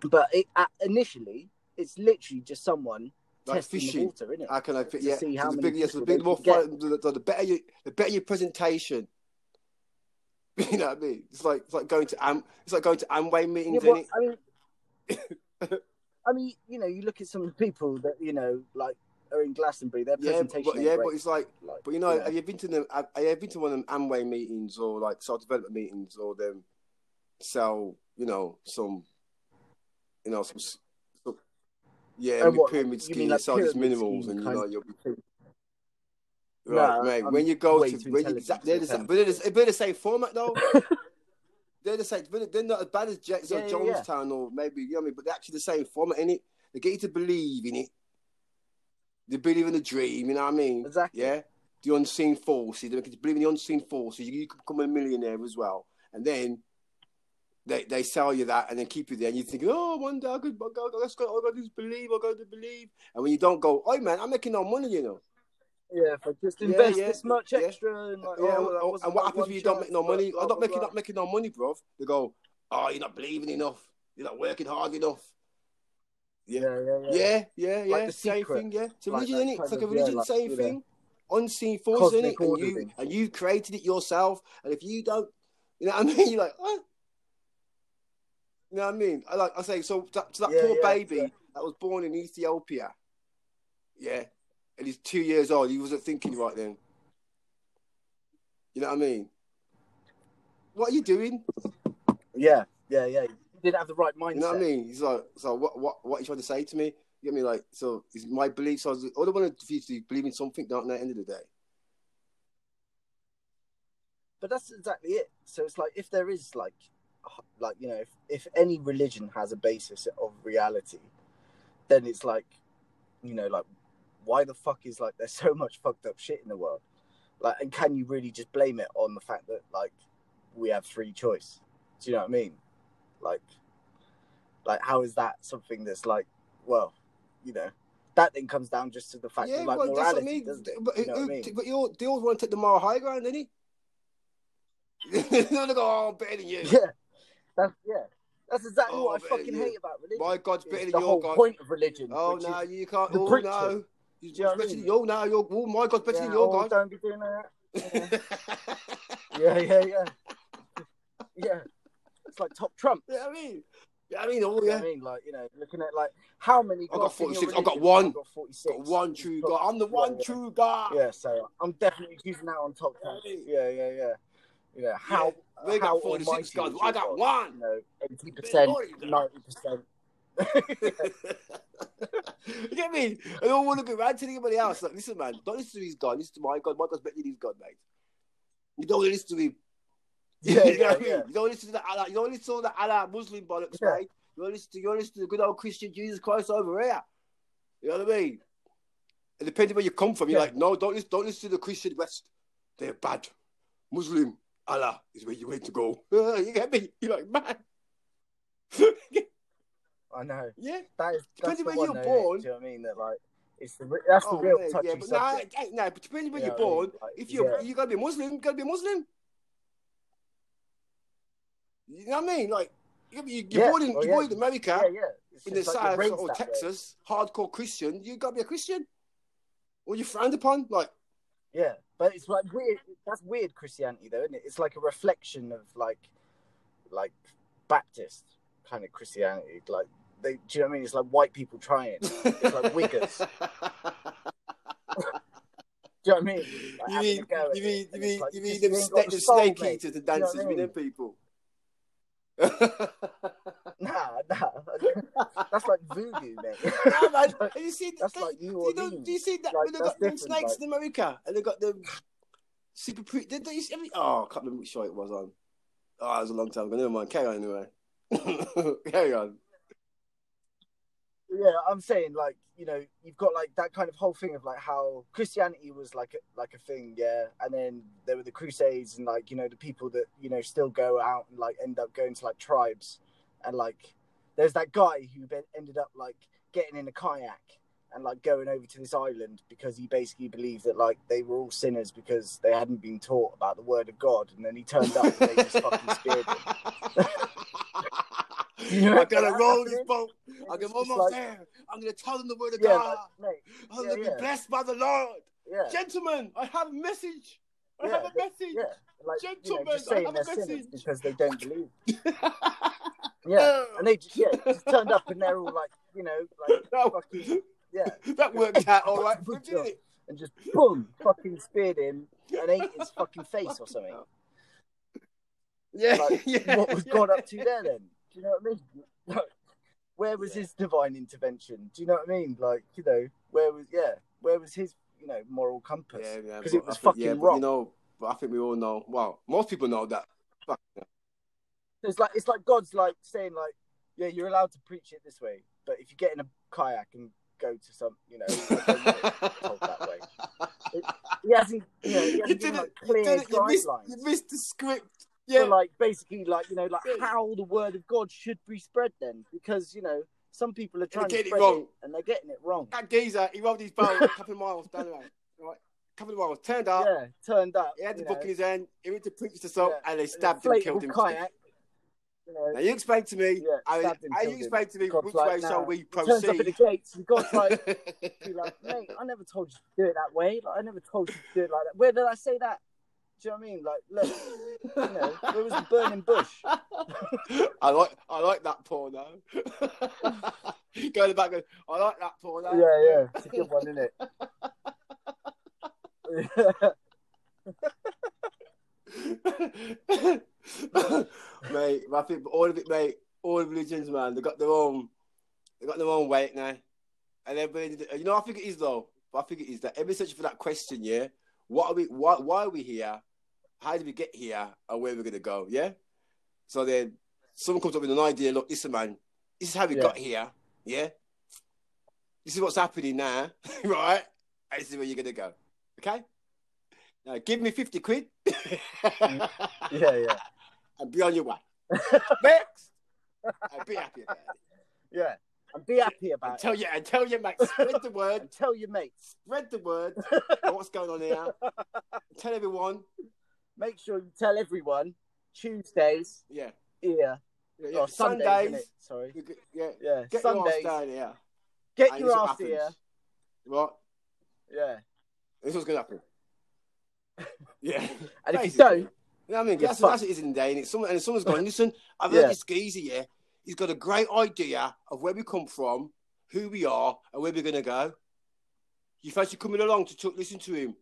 but it uh, initially it's literally just someone Like testing fishing. the water, isn't it? How can I fit? Yeah, see how the many bigger, yes, the bigger, more fight, the, the, the better you, the better your presentation. You know what I mean? It's like it's like going to Am, it's like going to Amway Yeah, meetings, well, innit? I mean, I mean, you know, you look at some people that you know, like are in Glastonbury. Their Yeah, presentation, but ain't yeah, but it's like, Like, but you know, know. have you been to them? Have you been to one of them Amway meetings or like self development meetings or them sell, you know, some, you know, some, some yeah, Oh, what, pyramid scheme, like sell these scheme and you know, you'll right, No, mate. I'm When you go to, when you, they're the same, but they're the, they're the same format though. they're the same. but They're not as bad as Jets Yeah, or yeah, yeah. Jonestown or maybe you know what I mean. But they're actually the same format in it. They get you to believe in it. They believe in the dream. You know what I mean? Exactly. Yeah. The unseen forces. They believe in the unseen forces. You, you could become a millionaire as well, and then. They, they sell you that and then keep you there, and you think, oh, one day I could, I got, let's go, I got to believe, I got to believe. And when you don't go, oh man, I'm making no money, you know. Yeah, if I just invest yeah, this much yeah. extra, and like, Yeah, oh, and, and what happens if you don't make no money? I'm not making not making no money, bro. They go, oh, you're not believing enough. You're not working hard enough. Yeah, yeah, yeah. Yeah, yeah, yeah. Like same secret. thing. Yeah, it's a Like religion, that innit? It's like a of- yeah, religion, like, same thing. Unseen force in it, and you thing. and you created it yourself. And if you don't, you know what I mean? You're like, what? You know what I mean? I like I say, so that, to that Yeah, poor baby that was born in Ethiopia, yeah, and he's two years old. He wasn't thinking right then. You know what I mean? What are you doing? Yeah, yeah, yeah. Didn't have the right mindset. You know what I mean? He's like, so what? What? What are you trying to say to me? You get me? Like, so is my belief? So I, all I want to do is believe in something. Don't at the end of the day. But that's exactly it. So it's like if there is like, like you know, if, if any religion has a basis of reality, then it's like, you know, like why the fuck is like there's so much fucked up shit in the world, like, and can you really just blame it on the fact that like we have free choice? Do you know what I mean? Like, like how is that something that's like, well, you know, that then comes down just to the fact yeah, of like well, that's what I mean. doesn't it? But, You know what I mean? but you all, they all want to take the moral high ground, didn't he? they go, oh, I'm better than you. Yeah, that's yeah. That's exactly Oh, what I fucking hate about religion. My God's better the than whole your God. point of religion. Oh no, you can't. the Oh preacher. no, you know better than oh no, your oh my God's better yeah, than your oh, God. don't be doing that. Yeah, yeah, yeah, yeah. It's like top trump. Yeah, I mean, yeah, I mean, You yeah. I mean, like you know, looking at like how many. I got your 46, I got one. I've got forty-six. Got one true God. I'm the one yeah. true God. Yeah, so I'm definitely choosing that on top. Trump. Yeah, yeah, yeah. You know how Yeah, they got 46 almighty gods. is I got one. You know, eighty percent, you ninety percent. you get me? I don't want to go around to anybody else. Like, listen, man, don't listen to his God. Listen to my God. My God's better than his God, mate. You don't listen to him. Yeah, you know yeah, what I mean? yeah. You don't listen to the Allah. You don't listen to the Allah Muslim bollocks, Yeah. mate. You don't listen to you don't listen to the good old Christian Jesus Christ over here. You know what I mean? It depends where you come from, you're Yeah. like, no, don't listen, don't listen to the Christian West. They're bad. Muslim Allah is where you want to go. you get me? You're like, man. I know. Yeah. That is that's Depending the when you're though, born. Do you know what I mean? That like it's the that's the Oh, real man, touchy yeah, but no, subject. no, but depending You you're know I mean? born, Like, if you're yeah. you gotta be Muslim, you gotta be Muslim. You know what I mean? Like you- you- you're Yeah, born in oh, well, you're born in America, Yeah, yeah. In the like South or way. Texas, hardcore Christian, you gotta be a Christian. Or you're frowned upon. Like Yeah, but it's like weird. That's weird Christianity, though, isn't it? It's like a reflection of like, like Baptist kind of Christianity. Like they, do you know what I mean? It's like white people trying. It's like Wiggers. Do you know what I mean? Like you mean you mean you mean like, you mean them snake, the snake eaters, the Do you know dancers I with them people. Nah, nah. That's like voodoo, mate. Nah, man. And you see, That's like New do you, know, do you see that Like, when they got them snakes like- in America and they got the super pre? Did they? Every, oh, I can't remember which show it was on. Oh, it was a long time ago. Never mind. Carry on anyway. Carry on. Yeah, I'm saying like you know you've got like that kind of whole thing of like how Christianity was like a, like a thing, yeah, and then there were the Crusades and like you know the people that you know still go out and like end up going to like tribes, and like there's that guy who ended up like getting in a kayak and like going over to this island because he basically believed that like they were all sinners because they hadn't been taught about the word of God, and then he turned up and they just fucking speared him. I gotta roll this boat. I just almost like- there. I'm gonna tell them the word of Yeah, God. mate. I'm yeah, gonna yeah. be blessed by the Lord. Gentlemen, I have a message. I have a message. yeah. Like, you know, Gentlemen, just I have a message. because they don't believe. Yeah, and they just yeah just oh. turned up and they're all like you know like No, fucking yeah that worked out all right, didn't it? and just boom fucking speared him and ate his fucking face or something. Yeah, Like, yeah. What was. God up to there then? Do you know what I mean? Where was Yeah. his divine intervention? Do you know what I mean? Like you know where was yeah where was his you know moral compass? Yeah, yeah, because it was think- fucking yeah, but wrong. You know, but I think we all know. Well, most people know that. It's like it's like God's like saying like, yeah, you're allowed to preach it this way, but if you get in a kayak and go to some, you know, I don't want it told that way. He hasn't, you know, he hasn't did given like You clear it. You missed, you missed the script. Yeah. like basically like you know like Yeah. how the word of God should be spread then, because you know some people are trying to getting it wrong. it and they're getting it wrong. that geezer, he rode his boat a couple of miles down the road. Right? A couple of miles. Turned up. Yeah, turned up. He had the book know, in his hand. He went to preach to some, Yeah. and they stabbed him, killed him. kayak. You know, Now you explain to me. Yeah, how, stabbed him, you killed him. explain to me God's which like, way nah. shall we He turns up at the gates and God's like, like, mate, I never told you to do it that way. Like, I never told you to do it like that. Where did I say that? Do you know what I mean? Like, look, you know, where was the burning bush? I like I like that porno. Going back, I like that porno. Yeah, yeah, it's a good one, isn't it? mate, I think all of it, mate, all religions, man, they got their own, they got their own weight now, and everybody, you know, I think it is though. But I think it is that every searching for that question, yeah. What are we? Why? Why are we here? How did we get here? And where we're gonna go? Yeah. So then, someone comes up with an idea. Look, listen, man, this is how we Yeah. got here. Yeah. This is what's happening now, right? And this is where you're gonna go. Okay. Now, give me fifty quid. yeah, yeah, and be on your way. Next, and be happy about it. yeah. And be happy And about it. tell you, and tell your mates, spread the word, And tell your mates. spread the word. what's going on here? Tell everyone. Make sure you tell everyone Tuesdays Yeah, here. yeah, yeah. Or Sundays, Sundays. Sorry. Yeah, Yeah, get Sundays. your ass down here. Get and your ass happens. here. What? Yeah. This is gonna happen. Yeah. And if you don't, You know what I mean? That's, that's what it is in the day. And it's someone, and someone's going, listen, I've heard Yeah. this geezer, yeah. He's got a great idea of where we come from, who we are, and where we're going to go. You fancy coming along to talk, listen to him?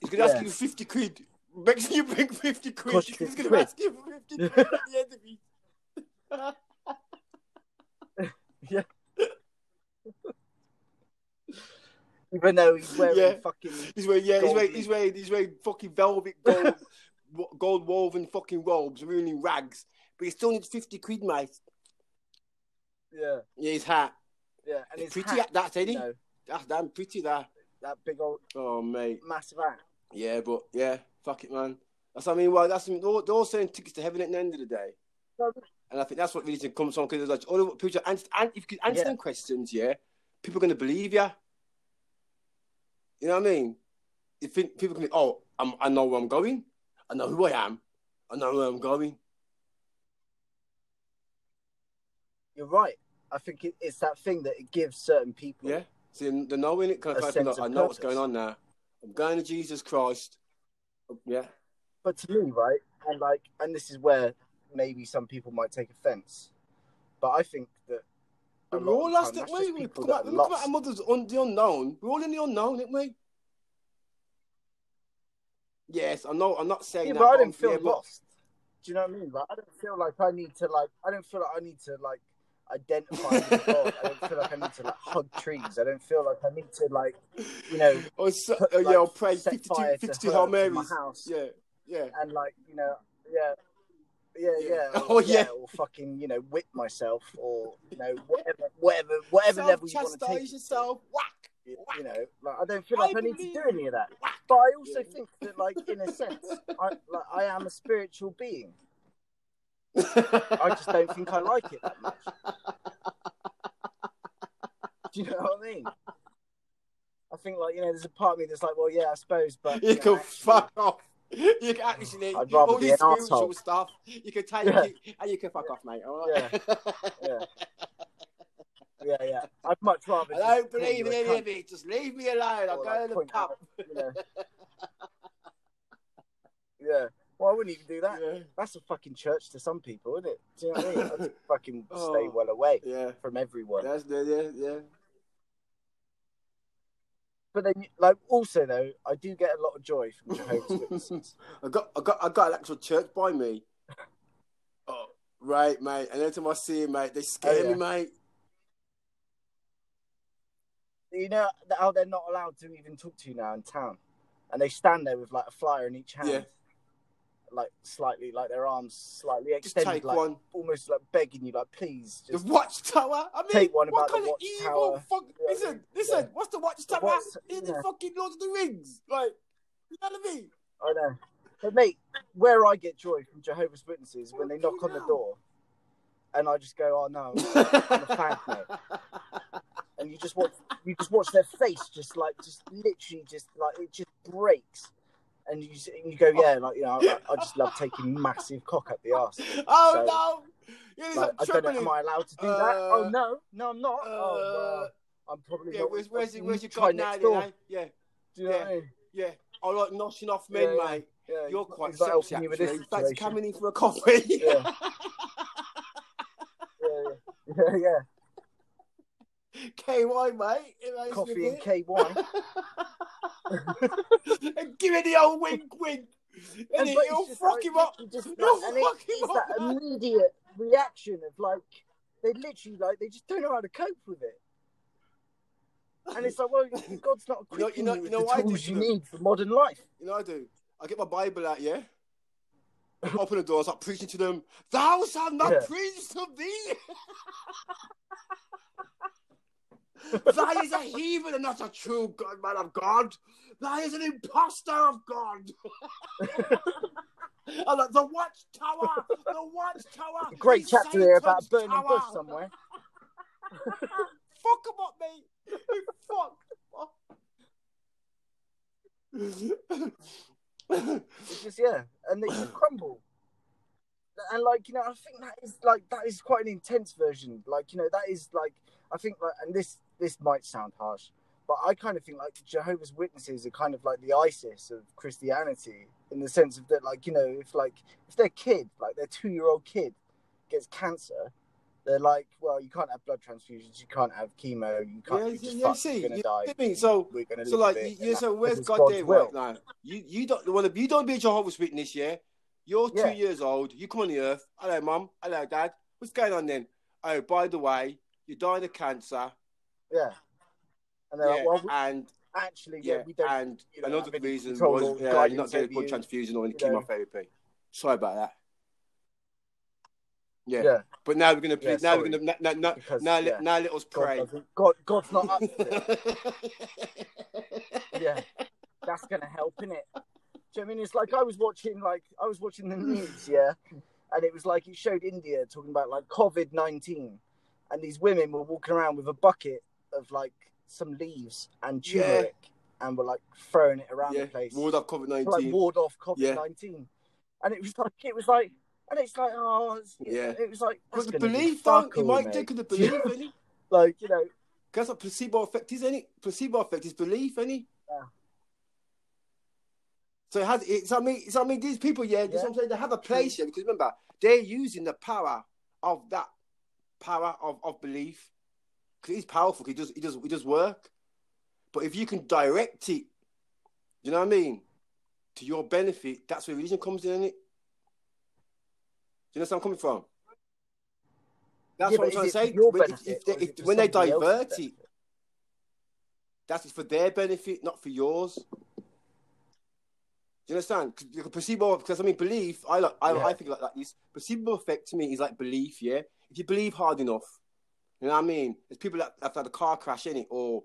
He's going to ask Yeah. you 50 quid. Make sure you bring 50 quid. Cost He's 50 going to quid. ask you for 50 quid at the end of it. even though he's wearing Yeah. fucking He's wearing, yeah, he's wearing, he's wearing, he's wearing fucking velvet gold, gold woven fucking robes, really rags. But he still needs 50 quid, mate. yeah, Yeah, his hat. yeah, and It's pretty, hat, that's Eddie. you know, That's damn pretty, that. that big old Oh, mate. massive hat. Yeah, but yeah, fuck it, man. That's what I mean. Well, that's they're all, they're all selling tickets to heaven at the end of the day. And I think that's what religion comes from because like all the people answer, and if you can answer Yeah. them questions, yeah, people are going to believe you. You know what I mean? You think people can think, oh, I'm, I know where I'm going, I know who I am, I know where I'm going. You're right. I think it, it's that thing that it gives certain people. Yeah. See, the knowing it kind of kind of sense like, I know what's going on now. I'm going to Jesus Christ. Yeah. But to me, right, and like, and this is where maybe some people might take offence, but I think that a We're lot all of the lost, time, aren't we? just We people come that out, are we come our mother's on the unknown. We're all in the unknown, aren't we? Yes, I know. I'm not saying Yeah, that. but I but don't feel yeah, but- lost. Do you know what I mean? Like, I don't feel like I need to like. I don't feel like I need to like identify with God. I don't feel like I need to like hug trees. I don't feel like I need to like, you know, Oh, so, put, oh, like, yeah, I'll pray set 52, fire to 52 herbs Hail in my house. Yeah, yeah. and like you know, yeah, yeah, Yeah. yeah, Oh, or, yeah. or fucking you know, whip myself, or you know, whatever, whatever, whatever level you want to take. Self-chastise it to. yourself. Whack. You, whack. you know, like I don't feel like I, need to do any of that. Whack. But I also Yeah. think that, like, in a sense, I like I am a spiritual being. I just don't think I like it that much. Do you know what I mean? I think, like, you know, there's a part of me that's like, well, yeah, I suppose, but You know, can actually- fuck off. You can actually I'd rather all this spiritual arsehole. stuff. You can take Yeah. it and you can fuck off, mate. All right. Yeah, yeah, yeah. I'd much rather. I don't believe in any of it. Just leave me alone. I'll go like, to the pub. out, you know. Yeah. Well, I wouldn't even do that. Yeah. That's a fucking church to some people, isn't it? Do you know what I mean? I'd fucking stay Oh. well away Yeah. from everyone. That's the yeah, yeah. But then, like, also though, I do get a lot of joy from Jehovah's Witnesses. I got, I got, I got an actual church by me. Oh, right, mate. And every time I see him, mate, they scare Oh, yeah. me, mate. you know how they're not allowed to even talk to you now in town, and they stand there with like a flyer in each hand, Yeah. Like slightly, like their arms slightly Just extended, take like one. almost like begging you, like please, The watchtower. I mean, Take one what kind of evil fuck? Yeah, Listen, yeah. listen. What's the watchtower? what's- In yeah. the fucking Lord of the Rings, like you know what I mean? I know. But mate, where I get joy from Jehovah's Witnesses when they knock on the door, and I just go, "Oh no," I'm a fan, mate. and you just watch, you just watch their face, just like, just literally, just like it just breaks, and you and you go, "Yeah," like you know, I, I just love taking massive cock up the ass. oh So, no! Yeah, Like, I don't know, am I allowed to do that? Oh Uh, no, no, I'm not. Uh, oh, well, I'm probably yeah, not. where's where's, I'm where's your god now? Then, eh? Yeah, Do you know I mean? yeah. I like noshing off men, Yeah, yeah. mate. Yeah, You're quite sexy, helping you with actually. this Thanks for situation. coming in for a coffee. Yeah. Yeah, yeah, yeah, yeah. KY, mate. Coffee and KY. And give it the old wink, wink. And, And it, but you'll just fuck like- him up. Just, like, and it, fuck him it's up, that immediate reaction of like they literally like they just don't know how to cope with it. And it's like, well, God's not You know- equipping you know- you know the what do tools you need for modern life. You know I do? I get my Bible out, yeah? Open the door, I start preaching to them. Thou shalt not Yeah. preach to thee. Thou is a heathen and not a true God, man of God. Thou is an impostor of God. and like, the watchtower, the watchtower. Great chapter there about burning tower. bush somewhere. Fuck him up, mate. Fuck. It's just yeah, and they just crumble. And like you know, I think that is like that is quite an intense version. Like you know, that is like I think like, and this this might sound harsh, but I kind of think like Jehovah's Witnesses are kind of like the ISIS of Christianity in the sense of that, like you know, if like if their kid, like their two year old kid, gets cancer, they're like, well, you can't have blood transfusions, you can't have chemo, you can't, Yeah, you just yeah, see, you're gonna you die. I mean, so We're gonna So like, you, you, so where's God there right now? You you don't want to you don't be a Jehovah's Witness, yeah? You're two years old. You come on the earth. Hello, mum. Hello, dad. What's going on then? Oh, by the way, you're dying of cancer. Yeah. And they're Yeah, like, well, we, and actually, yeah, yeah, we don't. and you know, another reason was yeah, you're not getting over blood transfusion or any know. chemotherapy. Sorry about that. Yeah. Yeah, But now we're gonna Yeah, now we're gonna now now, Because, now, yeah, let, now let us pray. doesn't- God, God's not up. Yeah, that's gonna help, innit? Do you know I mean? It's like I was watching, like I was watching the news, yeah, and it was like it showed India talking about like COVID nineteen, and these women were walking around with a bucket of like some leaves and Yeah. turmeric, and were like throwing it around Yeah, the place ward off COVID to, like nineteen. ward off COVID nineteen, and it was like it was like, and it's like oh it's, Yeah. it was like Because the belief, don't you might take the belief, any. like you know That's what placebo effect is, any. Placebo effect is belief, any. Yeah. So it has. It's. I mean. It's. I mean. These people, yeah. Yeah. I'm saying. They have a place here because remember they're using the power of that power of, of belief because he's powerful. He does. He does. He does work. But if you can direct it, you know what I mean, to your benefit, that's where religion comes in. It. Do you know where I'm coming from? That's Yeah, what I'm trying to say. When- if- if they- if- when they divert it, that's for their benefit, not for yours. Do you understand? 'Cause you can placebo, because I mean, belief. I like. I, Yeah. I think like that. Is placebo effect to me is like belief. Yeah, if you believe hard enough, you know what I mean. There's people that have had a car crash in it or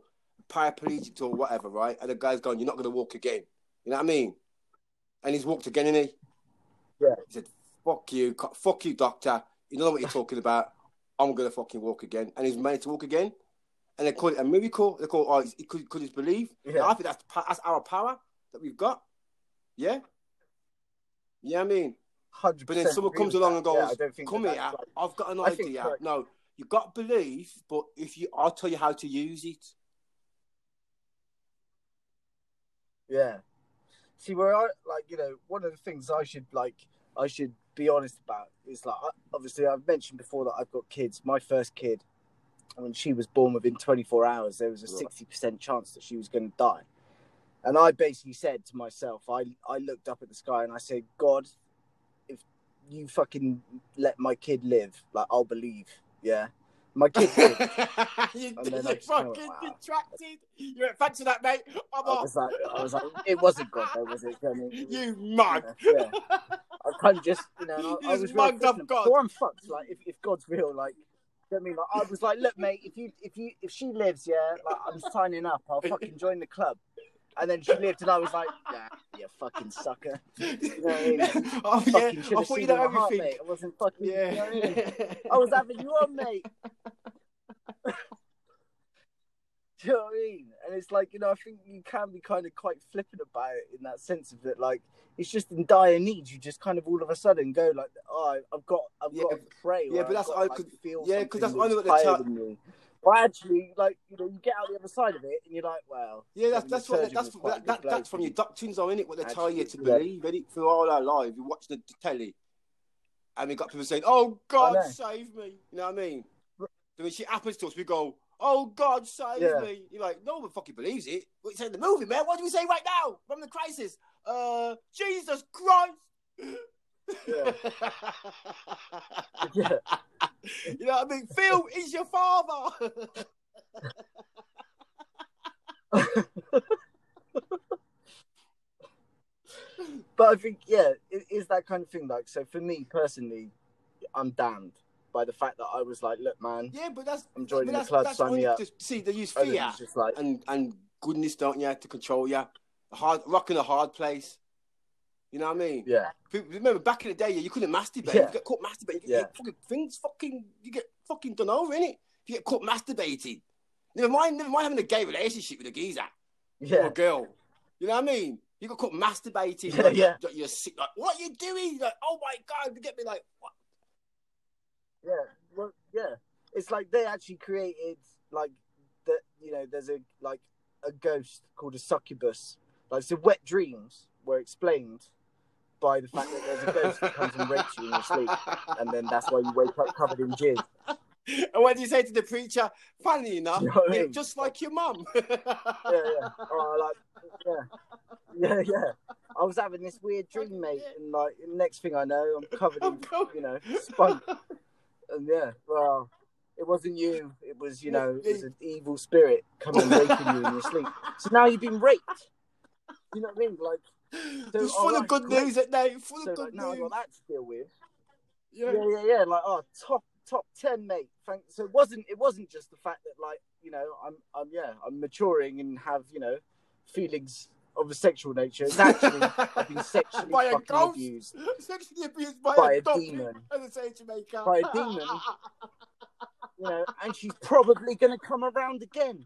paraplegic or whatever, right? And the guy's going, "You're not going to walk again." You know what I mean? And he's walked again, and he. Yeah. He said, "Fuck you, fuck you, doctor. You know what you're talking about. I'm going to fucking walk again." And he's managed to walk again. And they call it a miracle. They call it, oh, it could, could his belief. Yeah. I think that's that's our power that we've got. Yeah. Yeah, I mean, Hundred but then someone comes along that. and goes, yeah, I don't think "Come here, like- I've got an I think, idea." like- no, you got belief, but if you, I'll tell you how to use it. Yeah. See, where I like, you know, one of the things I should like, I should be honest about is like, obviously, I've mentioned before that I've got kids. My first kid, when she was born within 24 hours, there was a 60% chance that she was going to die. And I basically said to myself, I, I looked up at the sky and I said, God, if you fucking let my kid live, like, I'll believe. Yeah. My kid you, you're just fucking wow. distracted. You went, thanks for that, mate. I'm I off. was like, I was like, it wasn't God, though, was it? I mean, it was- You mug. Yeah. I of just, you know, You I, was real mugged up flippant. God. Before I'm fucked, like, if, if God's real, like, you know I mean? Like, I was like, look, mate, if you, if you, if she lives, yeah, like, I'm signing up. I'll fucking join the club. And then she lived, and I was like, yeah, you fucking sucker. You know I mean? oh yeah, Fucking I thought you know my heart, everything. mate. I wasn't fucking. You know I, mean? I was having you on, mate. Do you know what I mean? And it's like, you know, I think you can be kind of quite flippant about it in that sense of that, like, it's just in dire need. You just kind of all of a sudden go like, oh, I've got, I've Yeah, got to pray. yeah, but that's- got I to, like, could- feel yeah, 'cause that's only what that's they higher tell- than me. But actually, like, you know, you get out the other side of it, and you're like, well, Yeah, that's that's what that's a that, that, that's from your doctrines, though, isn't it? What they tell you to Actually, yeah. believe, innit? Through all our lives, You watch the, the telly, and we got people saying, "Oh God, save me!" You know what I mean? So when shit happens to us, we go, "Oh God, save Yeah. me!" You're like, "No one fucking believes it." What you say in the movie, man? What do we say right now from the crisis? Uh, Jesus Christ! Yeah. Yeah. you know what I mean? Phil is your father. But I think, yeah, it is that kind of thing. Like, so for me personally, I'm damned by the fact that I was like, look, man, yeah, but that's I'm joining the club, sign me up. just- see, they use fear just like, and and goodness, don't you, to control you. Hard rocking a hard place. You know what I mean? yeah, People- Remember back in the day, you couldn't masturbate. Yeah. You get caught masturbating. You Yeah. fucking things, fucking, you get fucking done over, innit? You get caught masturbating. Never mind, never mind having a gay relationship with a geezer or yeah, a girl. You know what I mean? You got caught masturbating. Yeah, like, yeah. like, You're sick. Like, what are you doing? Like, oh my god, you get me? Like, what? yeah. Well, yeah. It's like they actually created like that. You know, there's a like a ghost called a succubus. Like, so wet dreams were explained by the fact that there's a ghost that comes and rapes you in your sleep, and then that's why you wake up covered in jizz. And what do you say to the preacher? Funny enough, You know I you're just like your mum. yeah, yeah. Oh, like, yeah, yeah, yeah. I was having this weird dream, mate, and like, next thing I know, I'm covered in, you know, spunk. And yeah, well, it wasn't you. It was, you know, it was an evil spirit coming and raping you in your sleep. So now you've been raped. You know what I mean? Like, So, all full of good great. news at night. Full so of like, good now I news. got that to deal with. Yeah. Yeah, yeah, yeah. Like, oh, top, top ten, mate. Thank. So it wasn't, it wasn't just the fact that, like, you know, I'm, I'm, yeah, I'm maturing and have, you know, feelings of a sexual nature. It's actually I've been sexually By a ghost? abused Sexually abused by, by a, a demon. as I say in Jamaica. By a demon. you know, and she's probably going to come around again.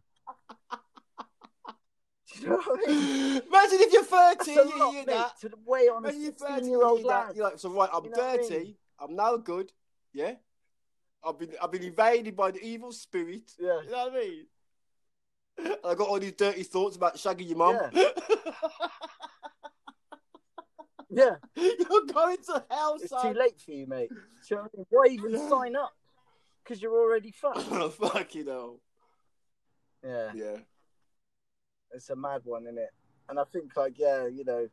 Do you know what I mean? Imagine if you're 30, That's a you lot, hear mate, that. to weigh on a Imagine you're 30, 16 you year old lad. You're like, so right, I'm You know what I 30. mean? I'm now good. Yeah? I've been I've been invaded by the evil spirit. Yeah. You know what I mean? And I got all these dirty thoughts about shagging your mum. Yeah, You're going to hell, it's son. too late for you, mate. You know I mean? Why even Yeah. sign up? Because you're already fucked. Fuck you know. Yeah, Yeah. It's a mad one, isn't it? And I think, like, yeah, you know,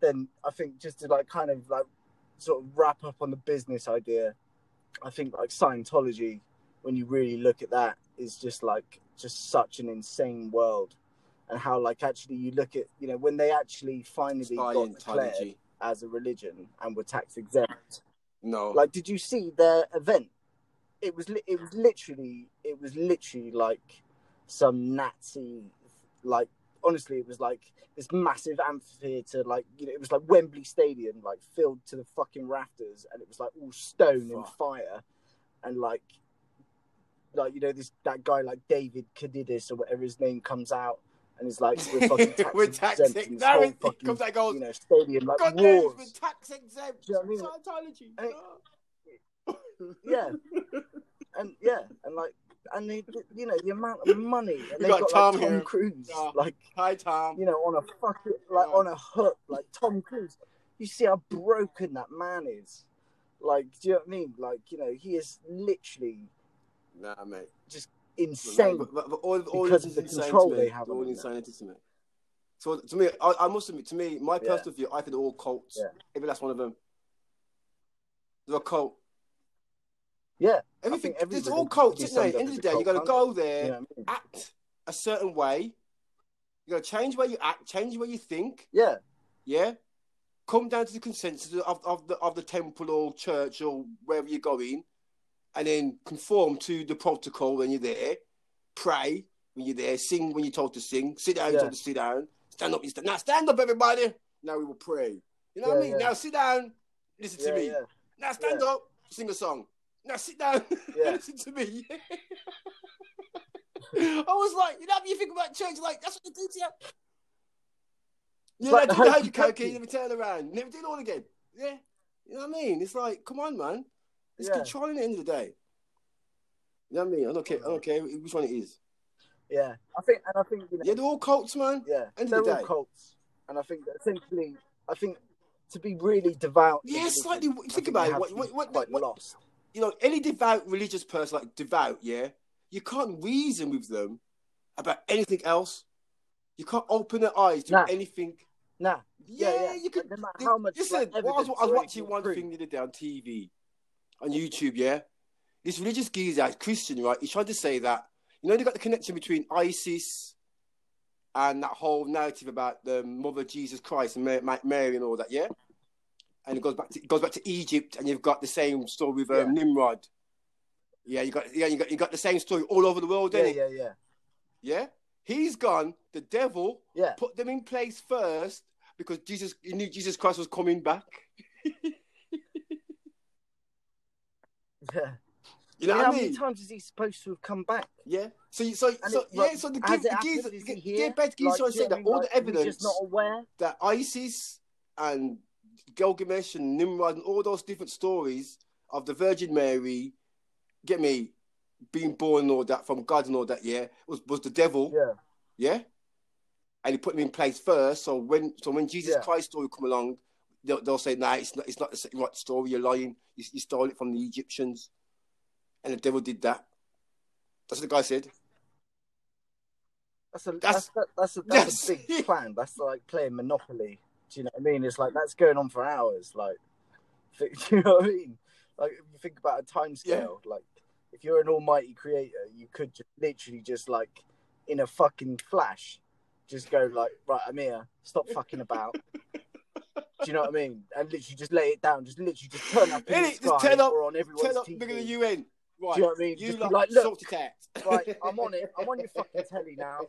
then I think just to like kind of like sort of wrap up on the business idea, I think like Scientology, when you really look at that, is just like just such an insane world, and how like actually you look at you know when they actually finally got declared as a religion and were tax exempt. No. Like, did you see their event? It was it was literally it was literally like some Nazi like honestly it was like this massive amphitheater like you know it was like Wembley Stadium like filled to the fucking rafters and it was like all stone and fire and like like you know this that guy like David Kadidis or whatever his name comes out and is like we're fucking tax We're tax exempt exempt. and Now whole it fucking comes that goes. you know stadium like God knows we're tax exempt. You know what Scientology. I yeah and yeah, and like, and they, you know, the amount of money, and they got got, Tom like Tom here. Cruise, Yeah. like Hi Tom. you know, on a fucking like Yeah. on a hook, like Tom Cruise. You see how broken that man is. Like, do you know what I mean? Like, you know, he is literally Nah, mate. Just insane. But, but, but all, all because of the control they have All on them insanity to me. So to me, I, I must admit, to me, my Yeah. personal view, I think they're all cults. Yeah. Every last one of them. They're a cult. Yeah, Everything. It's all cults, isn't it? At the end of the day, you got to go you there, know I mean? act a certain way. You got to change where you act, change where you think. Yeah, Yeah. Come down to the consensus of, of the of the temple or church or wherever you're going, and then conform to the protocol when you're there. Pray when you're there. Sing when you're told to sing. Sit down, Yeah. you're told to sit down. Stand up, you stand. Now stand up, everybody. Now we will pray. You know what I mean? yeah. Now sit down. Listen yeah, to me. yeah, Now stand Yeah. up. Sing a song. Now sit down. Yeah. Listen to me. I was like, you know, you think about church, like that's what they do to you. Yeah, like do the hokey cokey, never turn around, never do it all again. Yeah, you know what I mean? It's like, come on, man, it's Yeah. controlling at the end of the day. You know what I mean? I don't care. I don't care which one it is. yeah. I think, and I think you know, Yeah, they're all cults, man. Yeah, End of they're the all day. cults, and I think that essentially, I think to be really devout. Yeah, slightly- I think about it, what- what- what- what- lost. You know, any devout religious person, like devout, yeah, you can't reason with them about anything else. You can't open their eyes to Nah. anything. Nah, Yeah, yeah, yeah. you could. No matter how much, listen, I was, I was watching one thing the other day on TV, on YouTube. Yeah, this religious geezer, Christian, right? He tried to say that you know they got the connection between Isis and that whole narrative about the Mother Jesus Christ and Ma- Ma- Mary and all that. Yeah, and it goes back to it goes back to Egypt, and you've got the same story with um, Nimrod. Yeah, you got yeah you got you got the same story all over the world, Yeah, yeah, yeah, Yeah, he's gone. The devil yeah. put them in place first because Jesus he knew Jesus Christ was coming back. yeah. You know how what I many mean? times is he supposed to have come back? Yeah. So so And so it, yeah. like, So the has give, it the geezer, happened? Is he the- here? yeah, basically Like, trying to do say you know that what I mean? All Like, the we're evidence just not aware. that Isis and Gilgamesh and Nimrod and all those different stories of the Virgin Mary, get me, being born and all that from God and all that, yeah, was was the devil, Yeah, yeah, and he put them in place first. So when so when Jesus Yeah. Christ story come along, they'll, they'll say, "Nah, it's not. It's not the right story. You're lying. You, you stole it from the Egyptians," and the devil did that. That's what the guy said. that's a That's- that's that, that's a that's a big plan. That's like playing Monopoly. Do you know what I mean? It's like that's going on for hours. Like, do you know what I mean? Like if you think about a time scale, like if you're an almighty creator, you could just literally just like in a fucking flash, just go like, right, I'm here. Stop fucking about. Do you know what I mean? And literally just lay it down. Just literally just turn up in the Just turn up- or on everyone's Turn up TV. bigger than you in. Right. Do you know what I mean? You Just be like, look, right, I'm on it. I'm on your fucking telly now.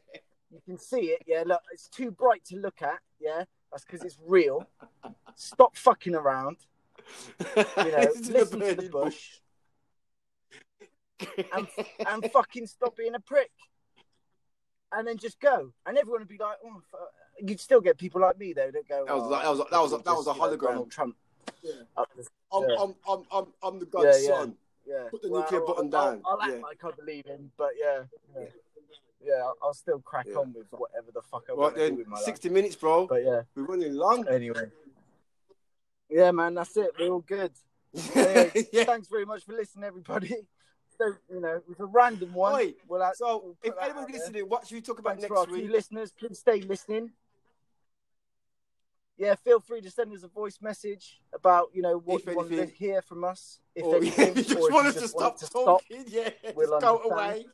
You can see it. Yeah, look, it's too bright to look at. Yeah, that's because it's real. Stop fucking around. You know, listen to the bush and, and fucking stop being a prick. And then just go, and everyone would be like, "Oh, fuck." you'd still get people like me though that go." That was "Oh, like- that was- that was- that was a you know, hologram." Trump. Yeah. I'm, Yeah. I'm, I'm, I'm, I'm the god's yeah. son. yeah. Put the nuclear button I'll, down. I'll, I'll act like I believe him, but yeah, yeah, yeah I'll, I'll still crack Yeah. on with whatever the fuck I Right want to do then, my 60 minutes, bro. But yeah, We're running long. anyway. Yeah, man, that's it. We're all good. Anyway, yeah. Thanks very much for listening, everybody. So, you know, it was a random one. Oi, We'll So, we'll if there. listening, what should we talk about Thanks next week? listeners. Please stay listening. Yeah, feel free to send us a voice message about you know what If you want to hear from us. If Or anything, if you just want us to just stop want to talking, yeah, we'll go away.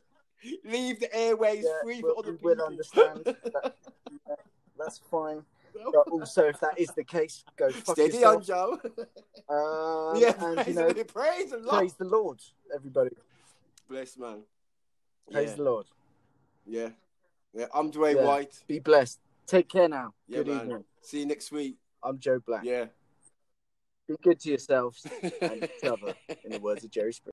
Leave the airways Yeah, free we'll- for other people. will understand. That- yeah, that's fine. But also, if that is the case, go fuck Steady on. Joe. Um, yeah, and praise, you know, the, praise the Lord. praise the Lord, everybody. Bless, man. Praise yeah, the Lord. yeah, yeah. I'm Dwayne Yeah. White. Be blessed. Take care now. Yeah, Good man. evening. See you next week. I'm Joe Black. Yeah. Be good to yourselves and each other, in the words of Jerry Springer.